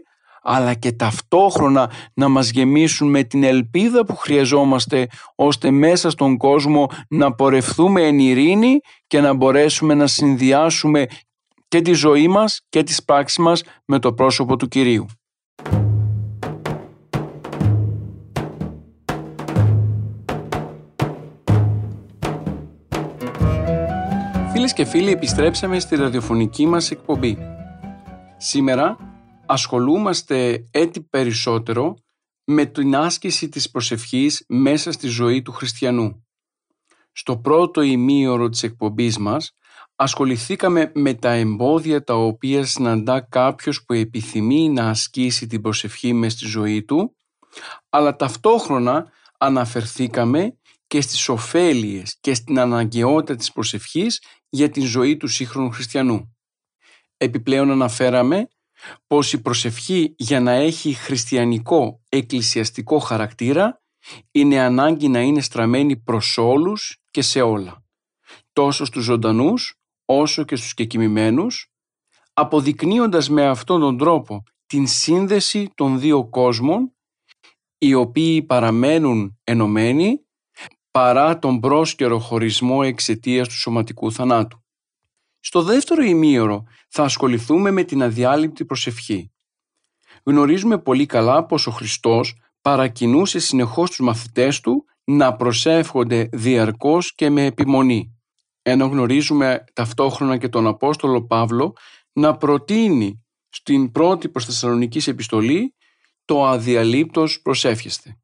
αλλά και ταυτόχρονα να μας γεμίσουν με την ελπίδα που χρειαζόμαστε ώστε μέσα στον κόσμο να πορευθούμε εν ειρήνη και να μπορέσουμε να συνδυάσουμε και τη ζωή μας και τις πράξεις μας με το πρόσωπο του Κυρίου. Φίλες και φίλοι, επιστρέψαμε στη ραδιοφωνική μας εκπομπή. Σήμερα ασχολούμαστε έτσι περισσότερο με την άσκηση της προσευχής μέσα στη ζωή του χριστιανού. Στο πρώτο ημίωρο της εκπομπής μας ασχοληθήκαμε με τα εμπόδια τα οποία συναντά κάποιος που επιθυμεί να ασκήσει την προσευχή μες στη ζωή του, αλλά ταυτόχρονα αναφερθήκαμε και στις ωφέλειες και στην αναγκαιότητα της προσευχής για την ζωή του σύγχρονου χριστιανού. Επιπλέον αναφέραμε πως η προσευχή για να έχει χριστιανικό εκκλησιαστικό χαρακτήρα είναι ανάγκη να είναι στραμμένη προς όλους και σε όλα, τόσο στους ζωντανούς όσο και στους κεκοιμημένους, αποδεικνύοντας με αυτόν τον τρόπο την σύνδεση των δύο κόσμων, οι οποίοι παραμένουν ενωμένοι παρά τον πρόσκαιρο χωρισμό εξαιτίας του σωματικού θανάτου. Στο δεύτερο ημίωρο θα ασχοληθούμε με την αδιάλειπτη προσευχή. Γνωρίζουμε πολύ καλά πως ο Χριστός παρακινούσε συνεχώς τους μαθητές του να προσεύχονται διαρκώς και με επιμονή. ενώ γνωρίζουμε ταυτόχρονα και τον Απόστολο Παύλο να προτείνει στην πρώτη προς Θεσσαλονικής επιστολή το αδιαλείπτος προσεύχεστε.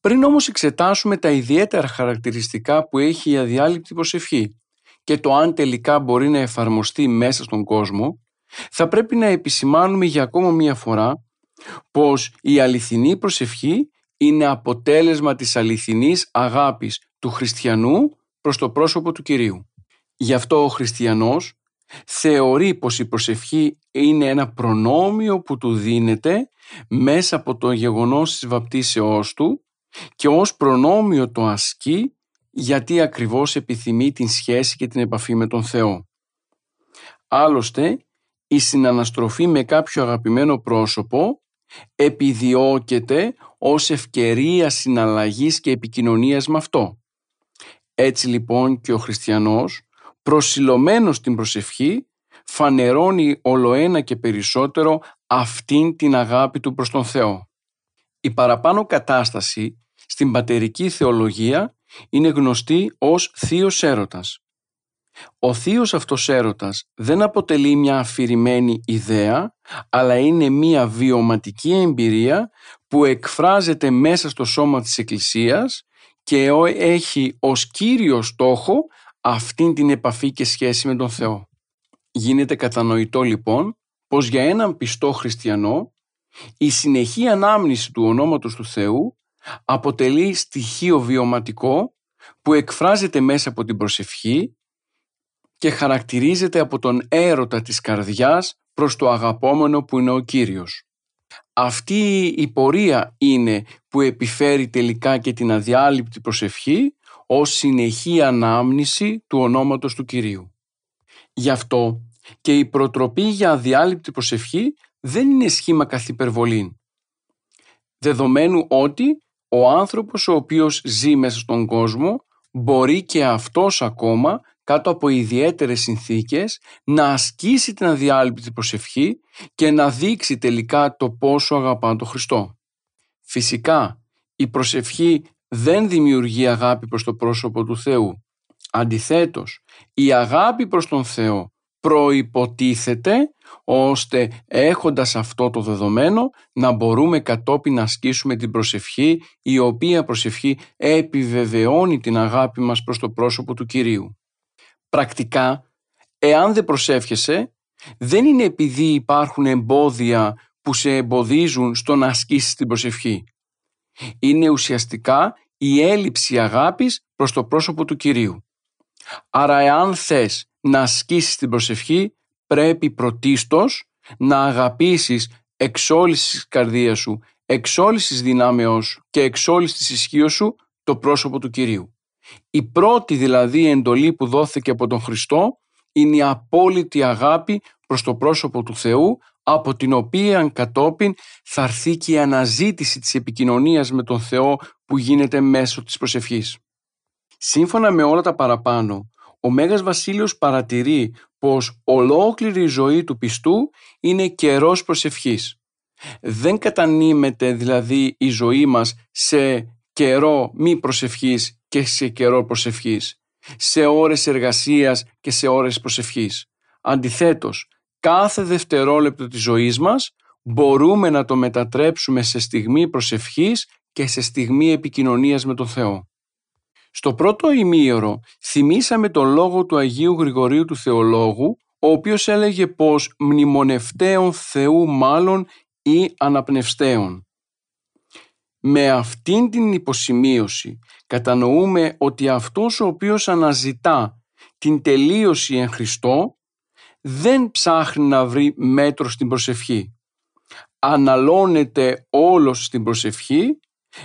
Πριν όμως εξετάσουμε τα ιδιαίτερα χαρακτηριστικά που έχει η αδιάλειπτη προσευχή και το αν τελικά μπορεί να εφαρμοστεί μέσα στον κόσμο, θα πρέπει να επισημάνουμε για ακόμα μία φορά πως η αληθινή προσευχή είναι αποτέλεσμα της αληθινής αγάπης του χριστιανού προς το πρόσωπο του Κυρίου. Γι' αυτό ο χριστιανός θεωρεί πως η προσευχή είναι ένα προνόμιο που του δίνεται μέσα από το γεγονός της βαπτίσεώς του και ως προνόμιο το ασκεί γιατί ακριβώς επιθυμεί την σχέση και την επαφή με τον Θεό. Άλλωστε, η συναναστροφή με κάποιο αγαπημένο πρόσωπο επιδιώκεται ως ευκαιρία συναλλαγής και επικοινωνίας με αυτό. Έτσι λοιπόν και ο χριστιανός, προσιλωμένος στην προσευχή, φανερώνει ολοένα και περισσότερο αυτήν την αγάπη του προς τον Θεό. Η παραπάνω κατάσταση στην πατερική θεολογία είναι γνωστή ως θείος έρωτας. Ο θείος αυτός έρωτας δεν αποτελεί μια αφηρημένη ιδέα, αλλά είναι μια βιωματική εμπειρία που εκφράζεται μέσα στο σώμα της Εκκλησίας και έχει ως κύριο στόχο αυτήν την επαφή και σχέση με τον Θεό. Γίνεται κατανοητό λοιπόν πως για έναν πιστό χριστιανό η συνεχή ανάμνηση του ονόματος του Θεού αποτελεί στοιχείο βιωματικό που εκφράζεται μέσα από την προσευχή και χαρακτηρίζεται από τον έρωτα της καρδιάς προς το αγαπόμενο που είναι ο Κύριος. Αυτή η πορεία είναι που επιφέρει τελικά και την αδιάλειπτη προσευχή ως συνεχή ανάμνηση του ονόματος του Κυρίου. Γι' αυτό και η προτροπή για αδιάλειπτη προσευχή δεν είναι σχήμα καθ' υπερβολήν. Δεδομένου ότι ο άνθρωπος ο οποίος ζει μέσα στον κόσμο μπορεί και αυτός ακόμα κάτω από ιδιαίτερες συνθήκες να ασκήσει την αδιάλειπτη προσευχή και να δείξει τελικά το πόσο αγαπά τον Χριστό. Φυσικά η προσευχή δεν δημιουργεί αγάπη προς το πρόσωπο του Θεού. Αντιθέτως, η αγάπη προς τον Θεό προϋποτίθεται ώστε έχοντας αυτό το δεδομένο να μπορούμε κατόπιν να ασκήσουμε την προσευχή η οποία προσευχή επιβεβαιώνει την αγάπη μας προς το πρόσωπο του Κυρίου. Πρακτικά, εάν δεν προσεύχεσαι, δεν είναι επειδή υπάρχουν εμπόδια που σε εμποδίζουν στο να ασκήσεις την προσευχή. Είναι ουσιαστικά η έλλειψη αγάπης προς το πρόσωπο του Κυρίου. Άρα εάν θες να ασκήσεις την προσευχή, πρέπει πρωτίστως να αγαπήσεις εξ όλης της καρδίας σου, εξ όλης της δυνάμεώς και εξ όλης της ισχύως σου το πρόσωπο του Κυρίου. Η πρώτη δηλαδή εντολή που δόθηκε από τον Χριστό είναι η απόλυτη αγάπη προς το πρόσωπο του Θεού από την οποία κατόπιν θα έρθει και η αναζήτηση της επικοινωνίας με τον Θεό που γίνεται μέσω της προσευχής. Σύμφωνα με όλα τα παραπάνω, ο Μέγας Βασίλειος παρατηρεί πως ολόκληρη η ζωή του πιστού είναι καιρός προσευχής. Δεν κατανείμεται δηλαδή η ζωή μας σε καιρό μη προσευχής και σε καιρό προσευχής, σε ώρες εργασίας και σε ώρες προσευχής. Αντιθέτως, κάθε δευτερόλεπτο της ζωής μας μπορούμε να το μετατρέψουμε σε στιγμή προσευχής και σε στιγμή επικοινωνίας με τον Θεό. Στο πρώτο ημίωρο θυμήσαμε τον λόγο του Αγίου Γρηγορίου του Θεολόγου, ο οποίος έλεγε πως μνημονευτέων Θεού μάλλον ή αναπνευστέων. Με αυτήν την υποσημείωση κατανοούμε ότι αυτός ο οποίος αναζητά την τελείωση εν Χριστώ δεν ψάχνει να βρει μέτρο στην προσευχή. Αναλώνεται όλος στην προσευχή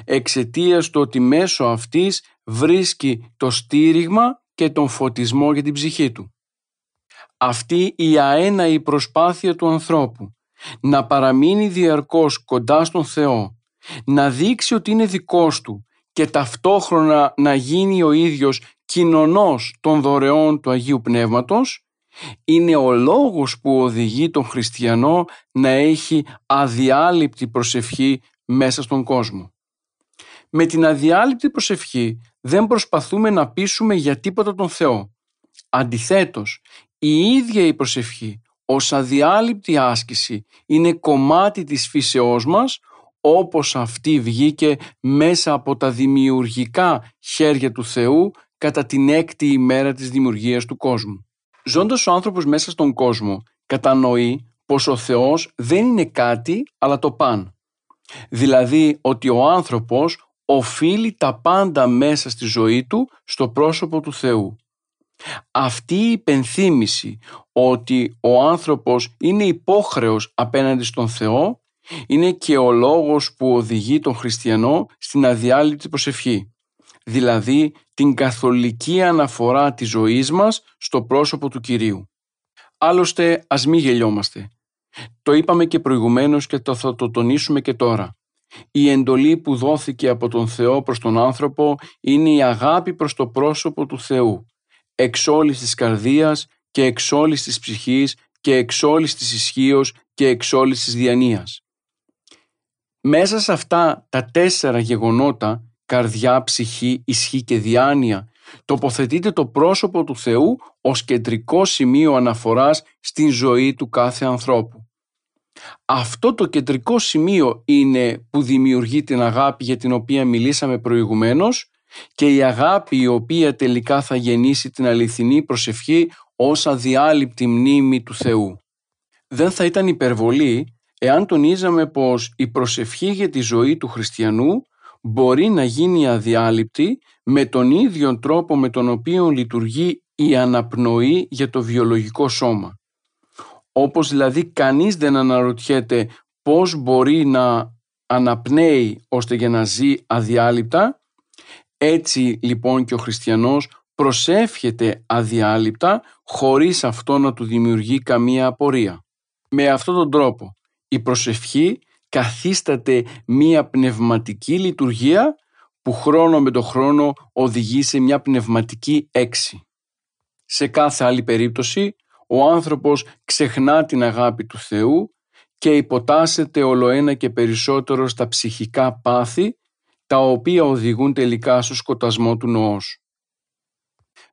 εξαιτίας του ότι μέσω αυτής βρίσκει το στήριγμα και τον φωτισμό για την ψυχή του. Αυτή η αέναη προσπάθεια του ανθρώπου να παραμείνει διαρκώς κοντά στον Θεό, να δείξει ότι είναι δικός του και ταυτόχρονα να γίνει ο ίδιος κοινωνός των δωρεών του Αγίου Πνεύματος, είναι ο λόγος που οδηγεί τον χριστιανό να έχει αδιάλειπτη προσευχή μέσα στον κόσμο. Με την αδιάλειπτη προσευχή δεν προσπαθούμε να πείσουμε για τίποτα τον Θεό. Αντιθέτως, η ίδια η προσευχή ως αδιάλειπτη άσκηση είναι κομμάτι της φύσεώς μας όπως αυτή βγήκε μέσα από τα δημιουργικά χέρια του Θεού κατά την έκτη ημέρα της δημιουργίας του κόσμου. Ζώντας ο άνθρωπος μέσα στον κόσμο κατανοεί πως ο Θεός δεν είναι κάτι αλλά το παν. Δηλαδή ότι ο άνθρωπος οφείλει τα πάντα μέσα στη ζωή του στο πρόσωπο του Θεού. Αυτή η υπενθύμηση ότι ο άνθρωπος είναι υπόχρεος απέναντι στον Θεό είναι και ο λόγος που οδηγεί τον χριστιανό στην αδιάλειπτη προσευχή. Δηλαδή την καθολική αναφορά της ζωής μας στο πρόσωπο του Κυρίου. Άλλωστε ας μην γελιόμαστε. Το είπαμε και προηγουμένως και το θα το τονίσουμε και τώρα. Η εντολή που δόθηκε από τον Θεό προς τον άνθρωπο είναι η αγάπη προς το πρόσωπο του Θεού, εξ όλης της καρδίας και εξ όλης της ψυχής και εξ όλης της ισχύως και εξ όλης της διανοίας. Μέσα σε αυτά τα τέσσερα γεγονότα, καρδιά, ψυχή, ισχύ και διάνοια, τοποθετείται το πρόσωπο του Θεού ως κεντρικό σημείο αναφοράς στην ζωή του κάθε ανθρώπου. Αυτό το κεντρικό σημείο είναι που δημιουργεί την αγάπη για την οποία μιλήσαμε προηγουμένως και η αγάπη η οποία τελικά θα γεννήσει την αληθινή προσευχή ως αδιάλειπτη μνήμη του Θεού. Δεν θα ήταν υπερβολή εάν τονίζαμε πως η προσευχή για τη ζωή του χριστιανού μπορεί να γίνει αδιάλειπτη με τον ίδιο τρόπο με τον οποίο λειτουργεί η αναπνοή για το βιολογικό σώμα. Όπως δηλαδή κανείς δεν αναρωτιέται πώς μπορεί να αναπνέει ώστε για να ζει αδιάλειπτα, έτσι λοιπόν και ο χριστιανός προσεύχεται αδιάλειπτα χωρίς αυτό να του δημιουργεί καμία απορία. Με αυτόν τον τρόπο η προσευχή καθίσταται μία πνευματική λειτουργία που χρόνο με το χρόνο οδηγεί σε μια πνευματική έξι. Σε κάθε άλλη περίπτωση ο άνθρωπος ξεχνά την αγάπη του Θεού και υποτάσσεται ολοένα και περισσότερο στα ψυχικά πάθη τα οποία οδηγούν τελικά στο σκοτασμό του νοός.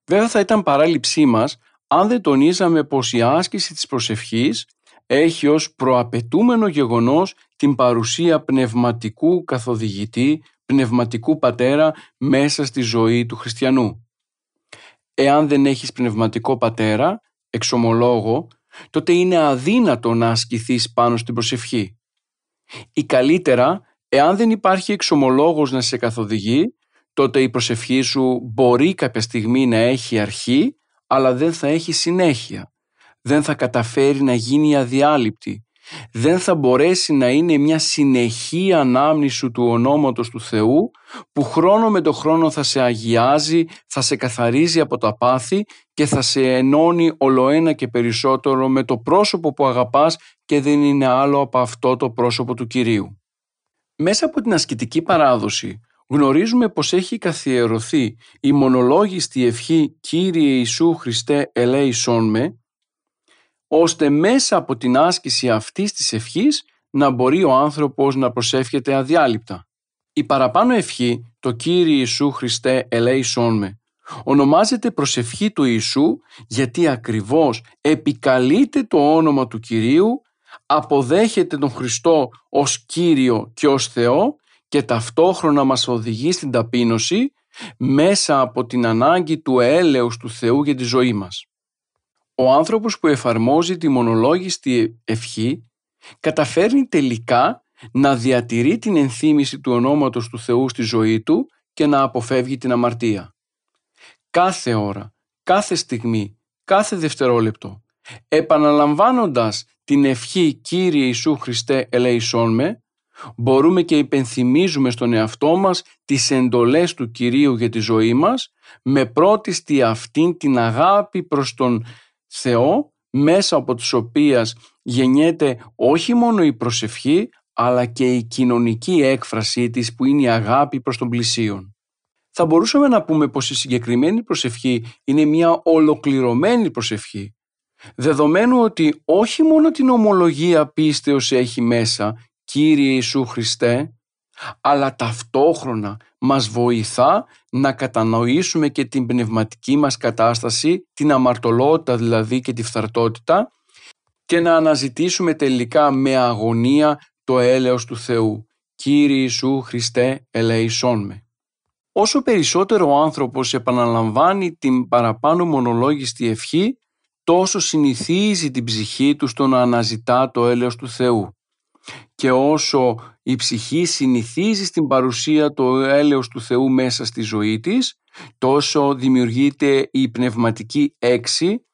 Βέβαια θα ήταν παράληψή μας αν δεν τονίζαμε πως η άσκηση της προσευχής έχει ως προαπαιτούμενο γεγονός την παρουσία πνευματικού καθοδηγητή, πνευματικού πατέρα μέσα στη ζωή του χριστιανού. Εάν δεν έχεις πνευματικό πατέρα, εξομολόγο, τότε είναι αδύνατο να ασκηθείς πάνω στην προσευχή. Ή καλύτερα, εάν δεν υπάρχει εξομολόγος να σε καθοδηγεί, τότε η προσευχή σου μπορεί κάποια στιγμή να έχει αρχή, αλλά δεν θα έχει συνέχεια. Δεν θα καταφέρει να γίνει αδιάλειπτη. Δεν θα μπορέσει να είναι μια συνεχή ανάμνηση του ονόματος του Θεού που χρόνο με το χρόνο θα σε αγιάζει, θα σε καθαρίζει από τα πάθη και θα σε ενώνει ολοένα και περισσότερο με το πρόσωπο που αγαπάς και δεν είναι άλλο από αυτό το πρόσωπο του Κυρίου. Μέσα από την ασκητική παράδοση γνωρίζουμε πως έχει καθιερωθεί η μονολόγιστη ευχή «Κύριε Ιησού Χριστέ ελέησόν με» ώστε μέσα από την άσκηση αυτής της ευχής να μπορεί ο άνθρωπος να προσεύχεται αδιάλειπτα. Η παραπάνω ευχή, το Κύριε Ιησού Χριστέ ελέησόν με, ονομάζεται προσευχή του Ιησού γιατί ακριβώς επικαλείται το όνομα του Κυρίου, αποδέχεται τον Χριστό ως Κύριο και ως Θεό και ταυτόχρονα μας οδηγεί στην ταπείνωση μέσα από την ανάγκη του έλεος του Θεού για τη ζωή μας. Ο άνθρωπος που εφαρμόζει τη μονολόγιστη ευχή καταφέρνει τελικά να διατηρεί την ενθύμηση του ονόματος του Θεού στη ζωή του και να αποφεύγει την αμαρτία. Κάθε ώρα, κάθε στιγμή, κάθε δευτερόλεπτο, επαναλαμβάνοντας την ευχή «Κύριε Ιησού Χριστέ ελέησόν με», μπορούμε και υπενθυμίζουμε στον εαυτό μας τις εντολές του Κυρίου για τη ζωή μας, με πρώτιστη αυτήν την αγάπη προς τον Θεό, μέσα από τις οποίες γεννιέται όχι μόνο η προσευχή, αλλά και η κοινωνική έκφρασή της που είναι η αγάπη προς τον πλησίον. Θα μπορούσαμε να πούμε πως η συγκεκριμένη προσευχή είναι μια ολοκληρωμένη προσευχή, δεδομένου ότι όχι μόνο την ομολογία πίστεως έχει μέσα Κύριε Ιησού Χριστέ, αλλά ταυτόχρονα μας βοηθά να κατανοήσουμε και την πνευματική μας κατάσταση, την αμαρτωλότητα δηλαδή και τη φθαρτότητα και να αναζητήσουμε τελικά με αγωνία το έλεος του Θεού. Κύριε Ιησού Χριστέ ελεησόν με. Όσο περισσότερο ο άνθρωπος επαναλαμβάνει την παραπάνω μονολόγιστη ευχή, τόσο συνηθίζει την ψυχή του στο να αναζητά το έλεος του Θεού. Και όσο η ψυχή συνηθίζει στην παρουσία το έλεος του Θεού μέσα στη ζωή της, τόσο δημιουργείται η πνευματική έξι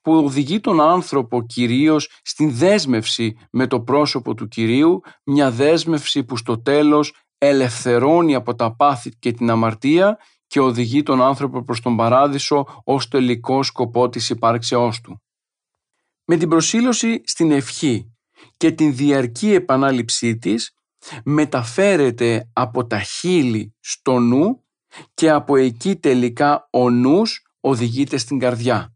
που οδηγεί τον άνθρωπο κυρίως στην δέσμευση με το πρόσωπο του Κυρίου, μια δέσμευση που στο τέλος ελευθερώνει από τα πάθη και την αμαρτία και οδηγεί τον άνθρωπο προς τον παράδεισο ως τελικό σκοπό της υπάρξεώς του. Με την προσήλωση στην ευχή και την διαρκή επανάληψή της μεταφέρεται από τα χείλη στο νου και από εκεί τελικά ο νους οδηγείται στην καρδιά.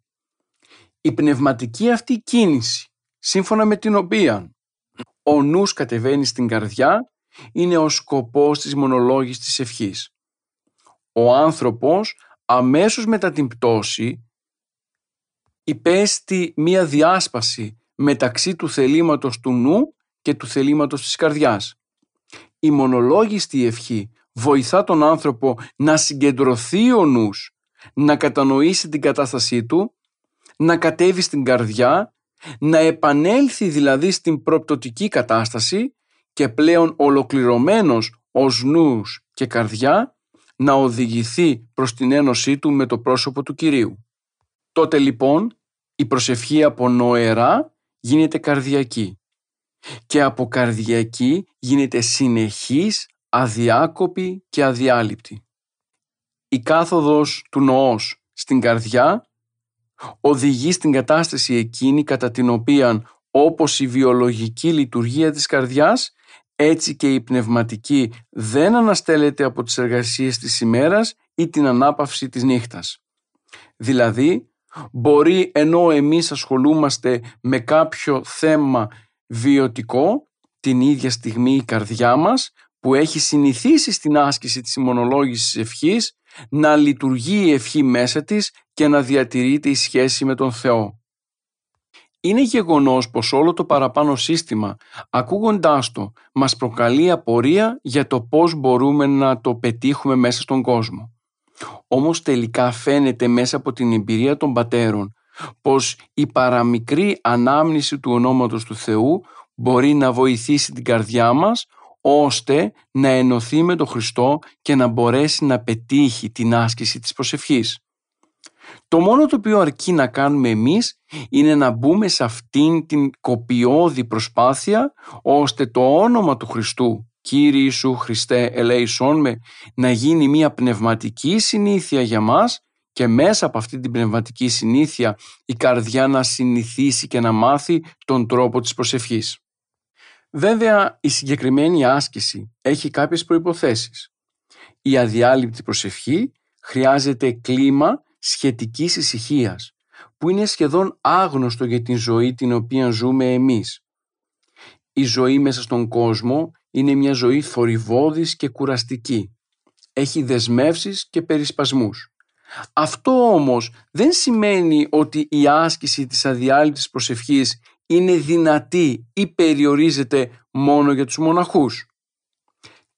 Η πνευματική αυτή κίνηση, σύμφωνα με την οποία ο νους κατεβαίνει στην καρδιά, είναι ο σκοπός της μονολόγης της ευχής. Ο άνθρωπος αμέσως μετά την πτώση υπέστη μία διάσπαση μεταξύ του θελήματος του νου και του θελήματος της καρδιάς. Η μονολόγιστη ευχή βοηθά τον άνθρωπο να συγκεντρωθεί ο νους, να κατανοήσει την κατάστασή του, να κατέβει στην καρδιά, να επανέλθει δηλαδή στην προπτωτική κατάσταση και πλέον ολοκληρωμένος ως νους και καρδιά να οδηγηθεί προς την ένωσή του με το πρόσωπο του Κυρίου. Τότε λοιπόν η προσευχή από νοερά γίνεται καρδιακή και από καρδιακή γίνεται συνεχής, αδιάκοπη και αδιάλειπτη. Η κάθοδος του νοός στην καρδιά οδηγεί στην κατάσταση εκείνη κατά την οποία όπως η βιολογική λειτουργία της καρδιάς έτσι και η πνευματική δεν αναστέλλεται από τις εργασίες της ημέρας ή την ανάπαυση της νύχτας. Δηλαδή, μπορεί ενώ εμείς ασχολούμαστε με κάποιο θέμα βιωτικό, την ίδια στιγμή η καρδιά μας που έχει συνηθίσει στην άσκηση της ημονολόγησης ευχής να λειτουργεί η ευχή μέσα της και να διατηρείται η σχέση με τον Θεό. Είναι γεγονός πως όλο το παραπάνω σύστημα, ακούγοντάς το, μας προκαλεί απορία για το πώς μπορούμε να το πετύχουμε μέσα στον κόσμο. Όμως τελικά φαίνεται μέσα από την εμπειρία των πατέρων πως η παραμικρή ανάμνηση του ονόματος του Θεού μπορεί να βοηθήσει την καρδιά μας ώστε να ενωθεί με τον Χριστό και να μπορέσει να πετύχει την άσκηση της προσευχής. Το μόνο το οποίο αρκεί να κάνουμε εμείς είναι να μπούμε σε αυτήν την κοπιώδη προσπάθεια ώστε το όνομα του Χριστού Κύριε Ιησού Χριστέ ελέησόν με να γίνει μια πνευματική συνήθεια για μας και μέσα από αυτή την πνευματική συνήθεια η καρδιά να συνηθίσει και να μάθει τον τρόπο της προσευχής. Βέβαια η συγκεκριμένη άσκηση έχει κάποιες προϋποθέσεις. Η αδιάλειπτη προσευχή χρειάζεται κλίμα σχετικής ησυχίας, που είναι σχεδόν άγνωστο για την ζωή την οποία ζούμε εμείς. Η ζωή μέσα στον κόσμο είναι μια ζωή θορυβόδης και κουραστική. Έχει δεσμεύσεις και περισπασμούς. Αυτό όμως δεν σημαίνει ότι η άσκηση της αδιάλειπτης προσευχής είναι δυνατή ή περιορίζεται μόνο για τους μοναχούς.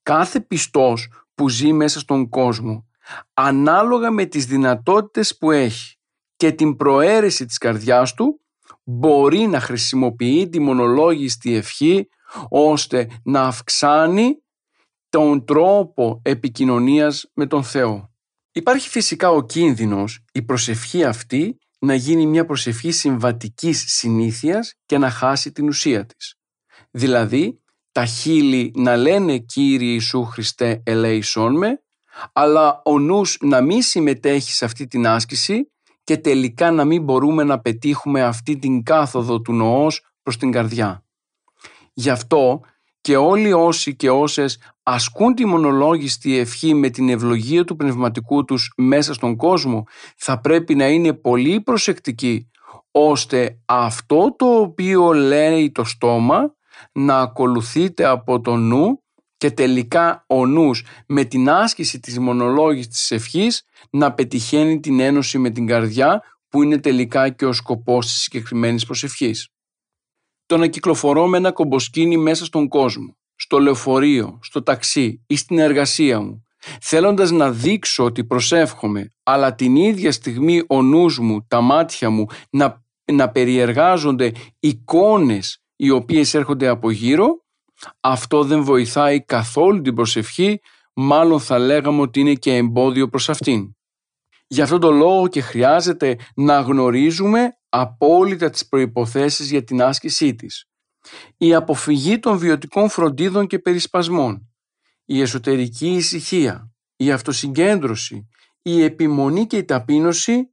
Κάθε πιστός που ζει μέσα στον κόσμο ανάλογα με τις δυνατότητες που έχει και την προαίρεση της καρδιάς του μπορεί να χρησιμοποιεί τη μονολόγιστη ευχή ώστε να αυξάνει τον τρόπο επικοινωνίας με τον Θεό. Υπάρχει φυσικά ο κίνδυνος η προσευχή αυτή να γίνει μια προσευχή συμβατικής συνήθειας και να χάσει την ουσία της. Δηλαδή, τα χείλη να λένε «Κύριε Ιησού Χριστέ ελέησόν με» αλλά ο νους να μην συμμετέχει σε αυτή την άσκηση και τελικά να μην μπορούμε να πετύχουμε αυτή την κάθοδο του νοός προς την καρδιά. Γι' αυτό και όλοι όσοι και όσες ασκούν τη μονολόγιστη ευχή με την ευλογία του πνευματικού τους μέσα στον κόσμο θα πρέπει να είναι πολύ προσεκτικοί ώστε αυτό το οποίο λέει το στόμα να ακολουθείται από το νου και τελικά ο νους με την άσκηση της μονολόγης της ευχής να πετυχαίνει την ένωση με την καρδιά που είναι τελικά και ο σκοπός της συγκεκριμένης προσευχής. Το να κυκλοφορώ με ένα κομποσκίνη μέσα στον κόσμο, στο λεωφορείο, στο ταξί ή στην εργασία μου, θέλοντας να δείξω ότι προσεύχομαι, αλλά την ίδια στιγμή ο νους μου, τα μάτια μου να, να περιεργάζονται εικόνες οι οποίες έρχονται από γύρω, αυτό δεν βοηθάει καθόλου την προσευχή, μάλλον θα λέγαμε ότι είναι και εμπόδιο προς αυτήν. Γι' αυτόν τον λόγο και χρειάζεται να γνωρίζουμε απόλυτα τις προϋποθέσεις για την άσκησή της. Η αποφυγή των βιωτικών φροντίδων και περισπασμών, η εσωτερική ησυχία, η αυτοσυγκέντρωση, η επιμονή και η ταπείνωση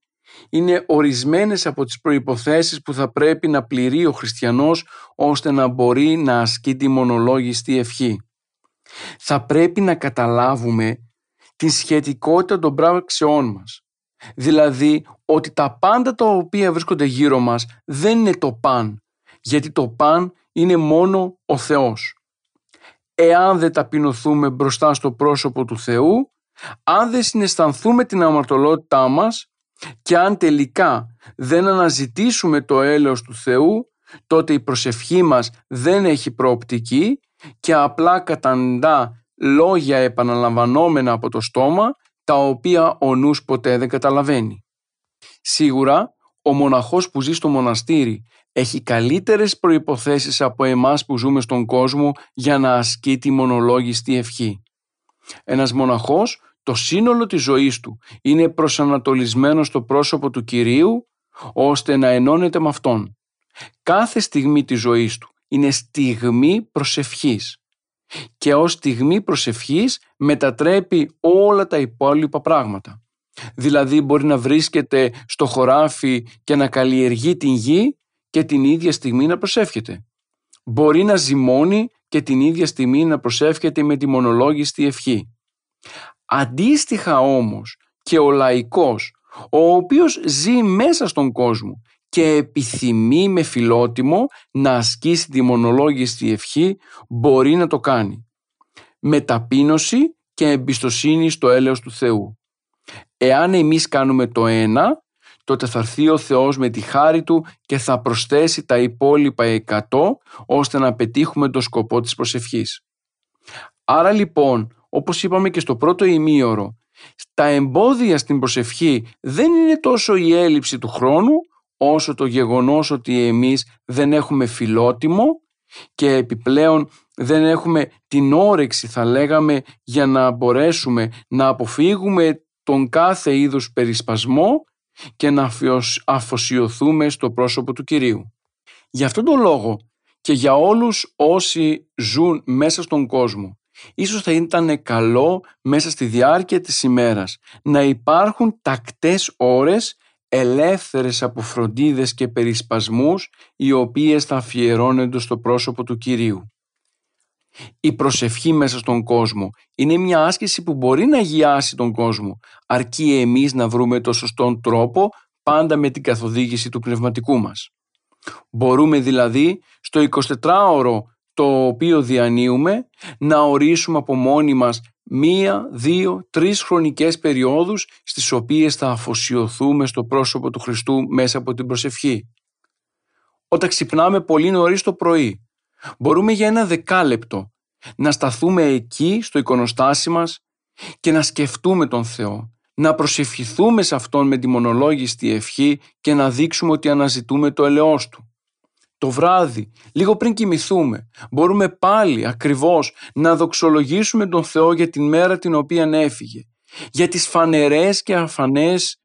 είναι ορισμένες από τις προϋποθέσεις που θα πρέπει να πληρεί ο χριστιανός ώστε να μπορεί να ασκεί τη μονολόγιστη ευχή. Θα πρέπει να καταλάβουμε τη σχετικότητα των πράξεών μας. Δηλαδή ότι τα πάντα τα οποία βρίσκονται γύρω μας δεν είναι το παν, γιατί το παν είναι μόνο ο Θεός. Εάν δεν ταπεινωθούμε μπροστά στο πρόσωπο του Θεού, αν δεν συναισθανθούμε την αμαρτωλότητά μας και αν τελικά δεν αναζητήσουμε το έλεος του Θεού, τότε η προσευχή μας δεν έχει προοπτική και απλά καταντά λόγια επαναλαμβανόμενα από το στόμα, τα οποία ο νους ποτέ δεν καταλαβαίνει. Σίγουρα, ο μοναχός που ζει στο μοναστήρι έχει καλύτερες προϋποθέσεις από εμάς που ζούμε στον κόσμο για να ασκεί τη μονολόγιστη ευχή. Ένας μοναχός το σύνολο της ζωής του είναι προσανατολισμένος στο πρόσωπο του Κυρίου ώστε να ενώνεται με Αυτόν. Κάθε στιγμή της ζωής του είναι στιγμή προσευχής και ως στιγμή προσευχής μετατρέπει όλα τα υπόλοιπα πράγματα. Δηλαδή μπορεί να βρίσκεται στο χωράφι και να καλλιεργεί την γη και την ίδια στιγμή να προσεύχεται. Μπορεί να ζυμώνει και την ίδια στιγμή να προσεύχεται με τη μονολόγιστη ευχή. Αντίστοιχα όμως και ο λαϊκός, ο οποίος ζει μέσα στον κόσμο και επιθυμεί με φιλότιμο να ασκήσει τη μονολόγιστη ευχή, μπορεί να το κάνει. Με ταπείνωση και εμπιστοσύνη στο έλεος του Θεού. Εάν εμείς κάνουμε το ένα, τότε θα έρθει ο Θεός με τη χάρη Του και θα προσθέσει τα υπόλοιπα εκατό, ώστε να πετύχουμε το σκοπό της προσευχής. Άρα λοιπόν όπως είπαμε και στο πρώτο ημίωρο, τα εμπόδια στην προσευχή δεν είναι τόσο η έλλειψη του χρόνου, όσο το γεγονός ότι εμείς δεν έχουμε φιλότιμο και επιπλέον δεν έχουμε την όρεξη θα λέγαμε για να μπορέσουμε να αποφύγουμε τον κάθε είδους περισπασμό και να αφοσιωθούμε στο πρόσωπο του Κυρίου. Γι' αυτόν τον λόγο και για όλους όσοι ζουν μέσα στον κόσμο Ίσως θα ήταν καλό μέσα στη διάρκεια της ημέρας να υπάρχουν τακτές ώρες ελεύθερες από φροντίδες και περισπασμούς οι οποίες θα αφιερώνονται στο πρόσωπο του Κυρίου. Η προσευχή μέσα στον κόσμο είναι μια άσκηση που μπορεί να αγιάσει τον κόσμο αρκεί εμείς να βρούμε το σωστό τρόπο πάντα με την καθοδήγηση του πνευματικού μας. Μπορούμε δηλαδή στο 24ωρο το οποίο διανύουμε να ορίσουμε από μόνοι μας μία, δύο, τρεις χρονικές περιόδους στις οποίες θα αφοσιωθούμε στο πρόσωπο του Χριστού μέσα από την προσευχή. Όταν ξυπνάμε πολύ νωρίς το πρωί, μπορούμε για ένα δεκάλεπτο να σταθούμε εκεί στο εικονοστάσι μας και να σκεφτούμε τον Θεό, να προσευχηθούμε σε Αυτόν με τη μονολόγιστη ευχή και να δείξουμε ότι αναζητούμε το ελαιός Του το βράδυ, λίγο πριν κοιμηθούμε, μπορούμε πάλι ακριβώς να δοξολογήσουμε τον Θεό για την μέρα την οποία έφυγε, για τις φανερές και αφανές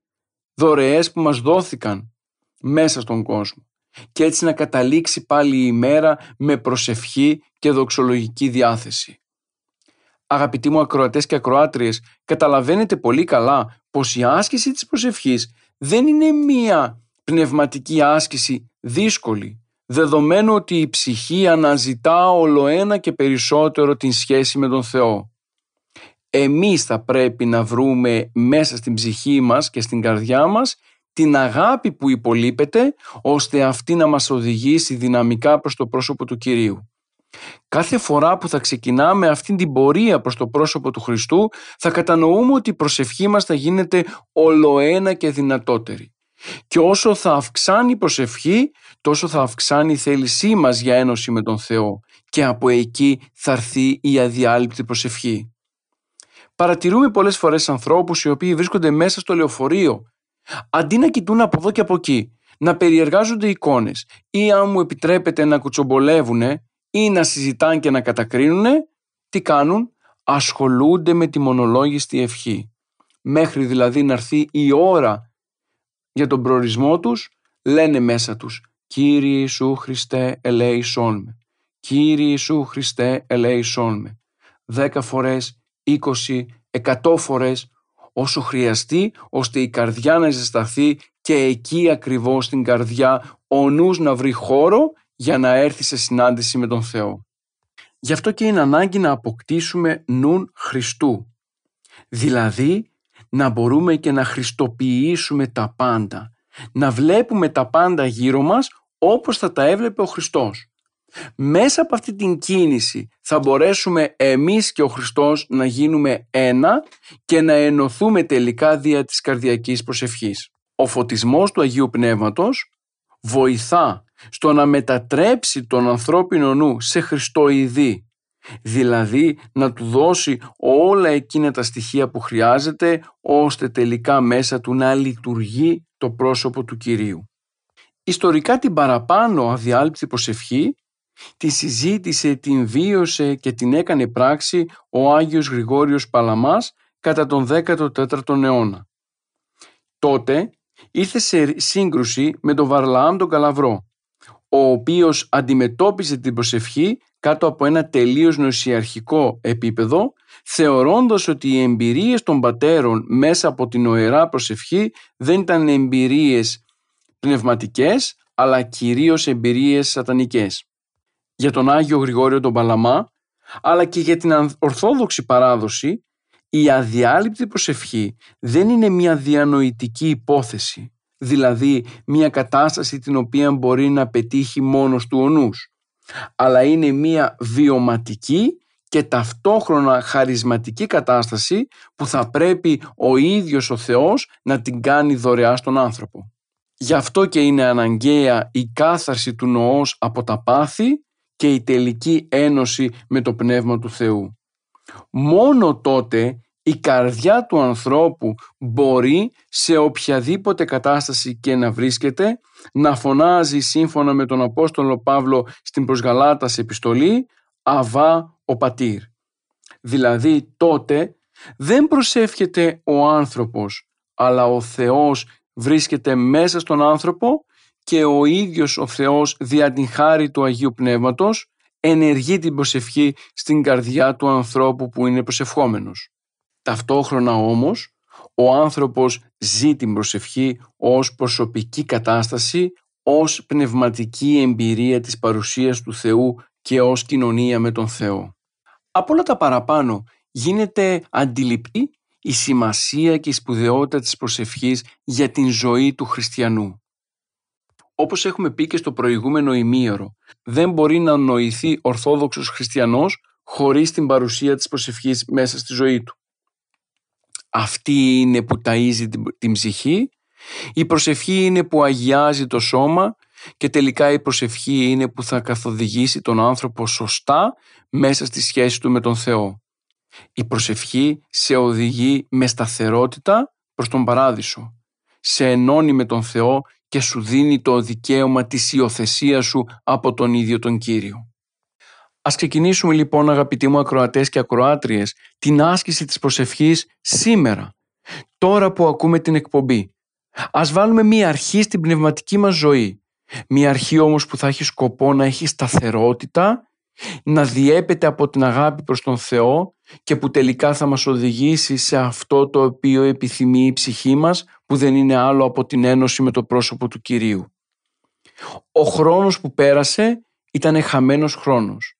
δωρεές που μας δόθηκαν μέσα στον κόσμο και έτσι να καταλήξει πάλι η ημέρα με προσευχή και δοξολογική διάθεση. Αγαπητοί μου ακροατές και ακροάτριες, καταλαβαίνετε πολύ καλά πως η άσκηση της προσευχής δεν είναι μία πνευματική άσκηση δύσκολη, δεδομένου ότι η ψυχή αναζητά όλο ένα και περισσότερο την σχέση με τον Θεό. Εμείς θα πρέπει να βρούμε μέσα στην ψυχή μας και στην καρδιά μας την αγάπη που υπολείπεται ώστε αυτή να μας οδηγήσει δυναμικά προς το πρόσωπο του Κυρίου. Κάθε φορά που θα ξεκινάμε αυτήν την πορεία προς το πρόσωπο του Χριστού θα κατανοούμε ότι η προσευχή μας θα γίνεται ολοένα και δυνατότερη. Και όσο θα αυξάνει η προσευχή, τόσο θα αυξάνει η θέλησή μας για ένωση με τον Θεό και από εκεί θα έρθει η αδιάλειπτη προσευχή. Παρατηρούμε πολλές φορές ανθρώπους οι οποίοι βρίσκονται μέσα στο λεωφορείο. Αντί να κοιτούν από εδώ και από εκεί, να περιεργάζονται εικόνες ή αν μου επιτρέπετε να κουτσομπολεύουν ή να συζητάνε και να κατακρίνουν, τι κάνουν, ασχολούνται με τη μονολόγιστη ευχή. Μέχρι δηλαδή να έρθει η ώρα για τον προορισμό τους, λένε μέσα τους «Κύριε Ιησού Χριστέ ελέησόν με». «Κύριε Ιησού Χριστέ ελέησόν με». Δέκα φορές, είκοσι, εκατό φορές, όσο χρειαστεί ώστε η καρδιά να ζεσταθεί και εκεί ακριβώς στην καρδιά ο νους να βρει χώρο για να έρθει σε συνάντηση με τον Θεό. Γι' αυτό και είναι ανάγκη να αποκτήσουμε νουν Χριστού. Δηλαδή να μπορούμε και να χριστοποιήσουμε τα πάντα. Να βλέπουμε τα πάντα γύρω μας όπως θα τα έβλεπε ο Χριστός. Μέσα από αυτή την κίνηση θα μπορέσουμε εμείς και ο Χριστός να γίνουμε ένα και να ενωθούμε τελικά δια της καρδιακής προσευχής. Ο φωτισμός του Αγίου Πνεύματος βοηθά στο να μετατρέψει τον ανθρώπινο νου σε χριστοειδή, δηλαδή να του δώσει όλα εκείνα τα στοιχεία που χρειάζεται ώστε τελικά μέσα του να λειτουργεί το πρόσωπο του Κυρίου. Ιστορικά την παραπάνω αδιάλειπτη προσευχή τη συζήτησε, την βίωσε και την έκανε πράξη ο Άγιος Γρηγόριος Παλαμάς κατά τον 14ο αιώνα. Τότε ήρθε σε σύγκρουση με τον Βαρλαάμ τον Καλαβρό, ο οποίος αντιμετώπιζε την προσευχή κάτω από ένα τελείως νοσιαρχικό επίπεδο, θεωρώντας ότι οι εμπειρίες των πατέρων μέσα από την οερά προσευχή δεν ήταν εμπειρίες πνευματικές, αλλά κυρίως εμπειρίες σατανικές. Για τον Άγιο Γρηγόριο τον Παλαμά, αλλά και για την ορθόδοξη παράδοση, η αδιάλειπτη προσευχή δεν είναι μια διανοητική υπόθεση, δηλαδή μια κατάσταση την οποία μπορεί να πετύχει μόνος του ο νους, αλλά είναι μια βιωματική και ταυτόχρονα χαρισματική κατάσταση που θα πρέπει ο ίδιος ο Θεός να την κάνει δωρεά στον άνθρωπο. Γι' αυτό και είναι αναγκαία η κάθαρση του νοός από τα πάθη και η τελική ένωση με το Πνεύμα του Θεού. Μόνο τότε η καρδιά του ανθρώπου μπορεί σε οποιαδήποτε κατάσταση και να βρίσκεται να φωνάζει σύμφωνα με τον Απόστολο Παύλο στην προσγαλάτας επιστολή «Αβά ο πατήρ». Δηλαδή τότε δεν προσεύχεται ο άνθρωπος αλλά ο Θεός βρίσκεται μέσα στον άνθρωπο και ο ίδιος ο Θεός δια την χάρη του Αγίου Πνεύματος ενεργεί την προσευχή στην καρδιά του ανθρώπου που είναι προσευχόμενος. Ταυτόχρονα όμως ο άνθρωπος ζει την προσευχή ως προσωπική κατάσταση, ως πνευματική εμπειρία της παρουσίας του Θεού και ως κοινωνία με τον Θεό. Από όλα τα παραπάνω γίνεται αντιληπτή η σημασία και η σπουδαιότητα της προσευχής για την ζωή του χριστιανού. Όπως έχουμε πει και στο προηγούμενο ημίωρο, δεν μπορεί να νοηθεί ορθόδοξος χριστιανός χωρίς την παρουσία της προσευχής μέσα στη ζωή του. Αυτή είναι που ταΐζει την ψυχή, η προσευχή είναι που αγιάζει το σώμα και τελικά η προσευχή είναι που θα καθοδηγήσει τον άνθρωπο σωστά μέσα στη σχέση του με τον Θεό. Η προσευχή σε οδηγεί με σταθερότητα προς τον παράδεισο. Σε ενώνει με τον Θεό και σου δίνει το δικαίωμα της υιοθεσίας σου από τον ίδιο τον Κύριο. Ας ξεκινήσουμε λοιπόν αγαπητοί μου ακροατές και ακροάτριες την άσκηση της προσευχής σήμερα, τώρα που ακούμε την εκπομπή. Ας βάλουμε μία αρχή στην πνευματική μας ζωή. Μία αρχή όμως που θα έχει σκοπό να έχει σταθερότητα, να διέπεται από την αγάπη προς τον Θεό και που τελικά θα μας οδηγήσει σε αυτό το οποίο επιθυμεί η ψυχή μας που δεν είναι άλλο από την ένωση με το πρόσωπο του Κυρίου. Ο χρόνος που πέρασε ήταν χαμένος χρόνος.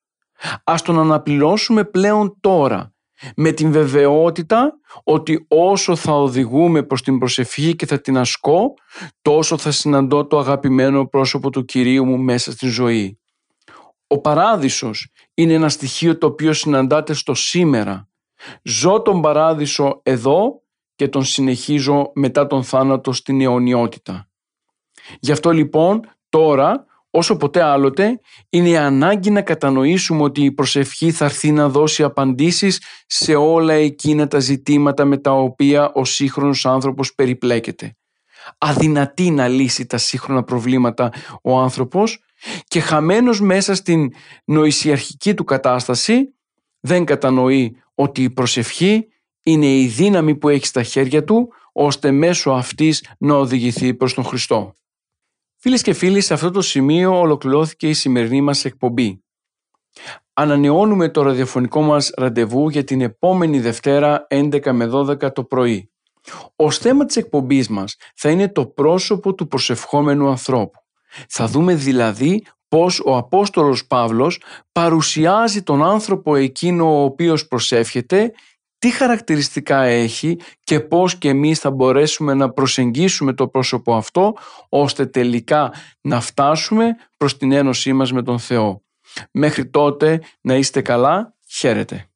Ας τον αναπληρώσουμε πλέον τώρα με την βεβαιότητα ότι όσο θα οδηγούμε προς την προσευχή και θα την ασκώ τόσο θα συναντώ το αγαπημένο πρόσωπο του Κυρίου μου μέσα στη ζωή. Ο παράδεισος είναι ένα στοιχείο το οποίο συναντάται στο σήμερα. Ζω τον παράδεισο εδώ και τον συνεχίζω μετά τον θάνατο στην αιωνιότητα. Γι' αυτό λοιπόν τώρα όσο ποτέ άλλοτε είναι η ανάγκη να κατανοήσουμε ότι η προσευχή θα έρθει να δώσει απαντήσεις σε όλα εκείνα τα ζητήματα με τα οποία ο σύγχρονος άνθρωπος περιπλέκεται. Αδυνατεί να λύσει τα σύγχρονα προβλήματα ο άνθρωπος και χαμένος μέσα στην νοησιαρχική του κατάσταση δεν κατανοεί ότι η προσευχή είναι η δύναμη που έχει στα χέρια του ώστε μέσω αυτής να οδηγηθεί προς τον Χριστό. Φίλες και φίλοι, σε αυτό το σημείο ολοκληρώθηκε η σημερινή μας εκπομπή. Ανανεώνουμε το ραδιοφωνικό μας ραντεβού για την επόμενη Δευτέρα 11 με 12 το πρωί. Ο θέμα της εκπομπής μας θα είναι το πρόσωπο του προσευχόμενου ανθρώπου. Θα δούμε δηλαδή πώς ο Απόστολος Παύλος παρουσιάζει τον άνθρωπο εκείνο ο οποίος προσεύχεται τι χαρακτηριστικά έχει και πώς και εμείς θα μπορέσουμε να προσεγγίσουμε το πρόσωπο αυτό ώστε τελικά να φτάσουμε προς την ένωσή μας με τον Θεό. Μέχρι τότε να είστε καλά, χαίρετε.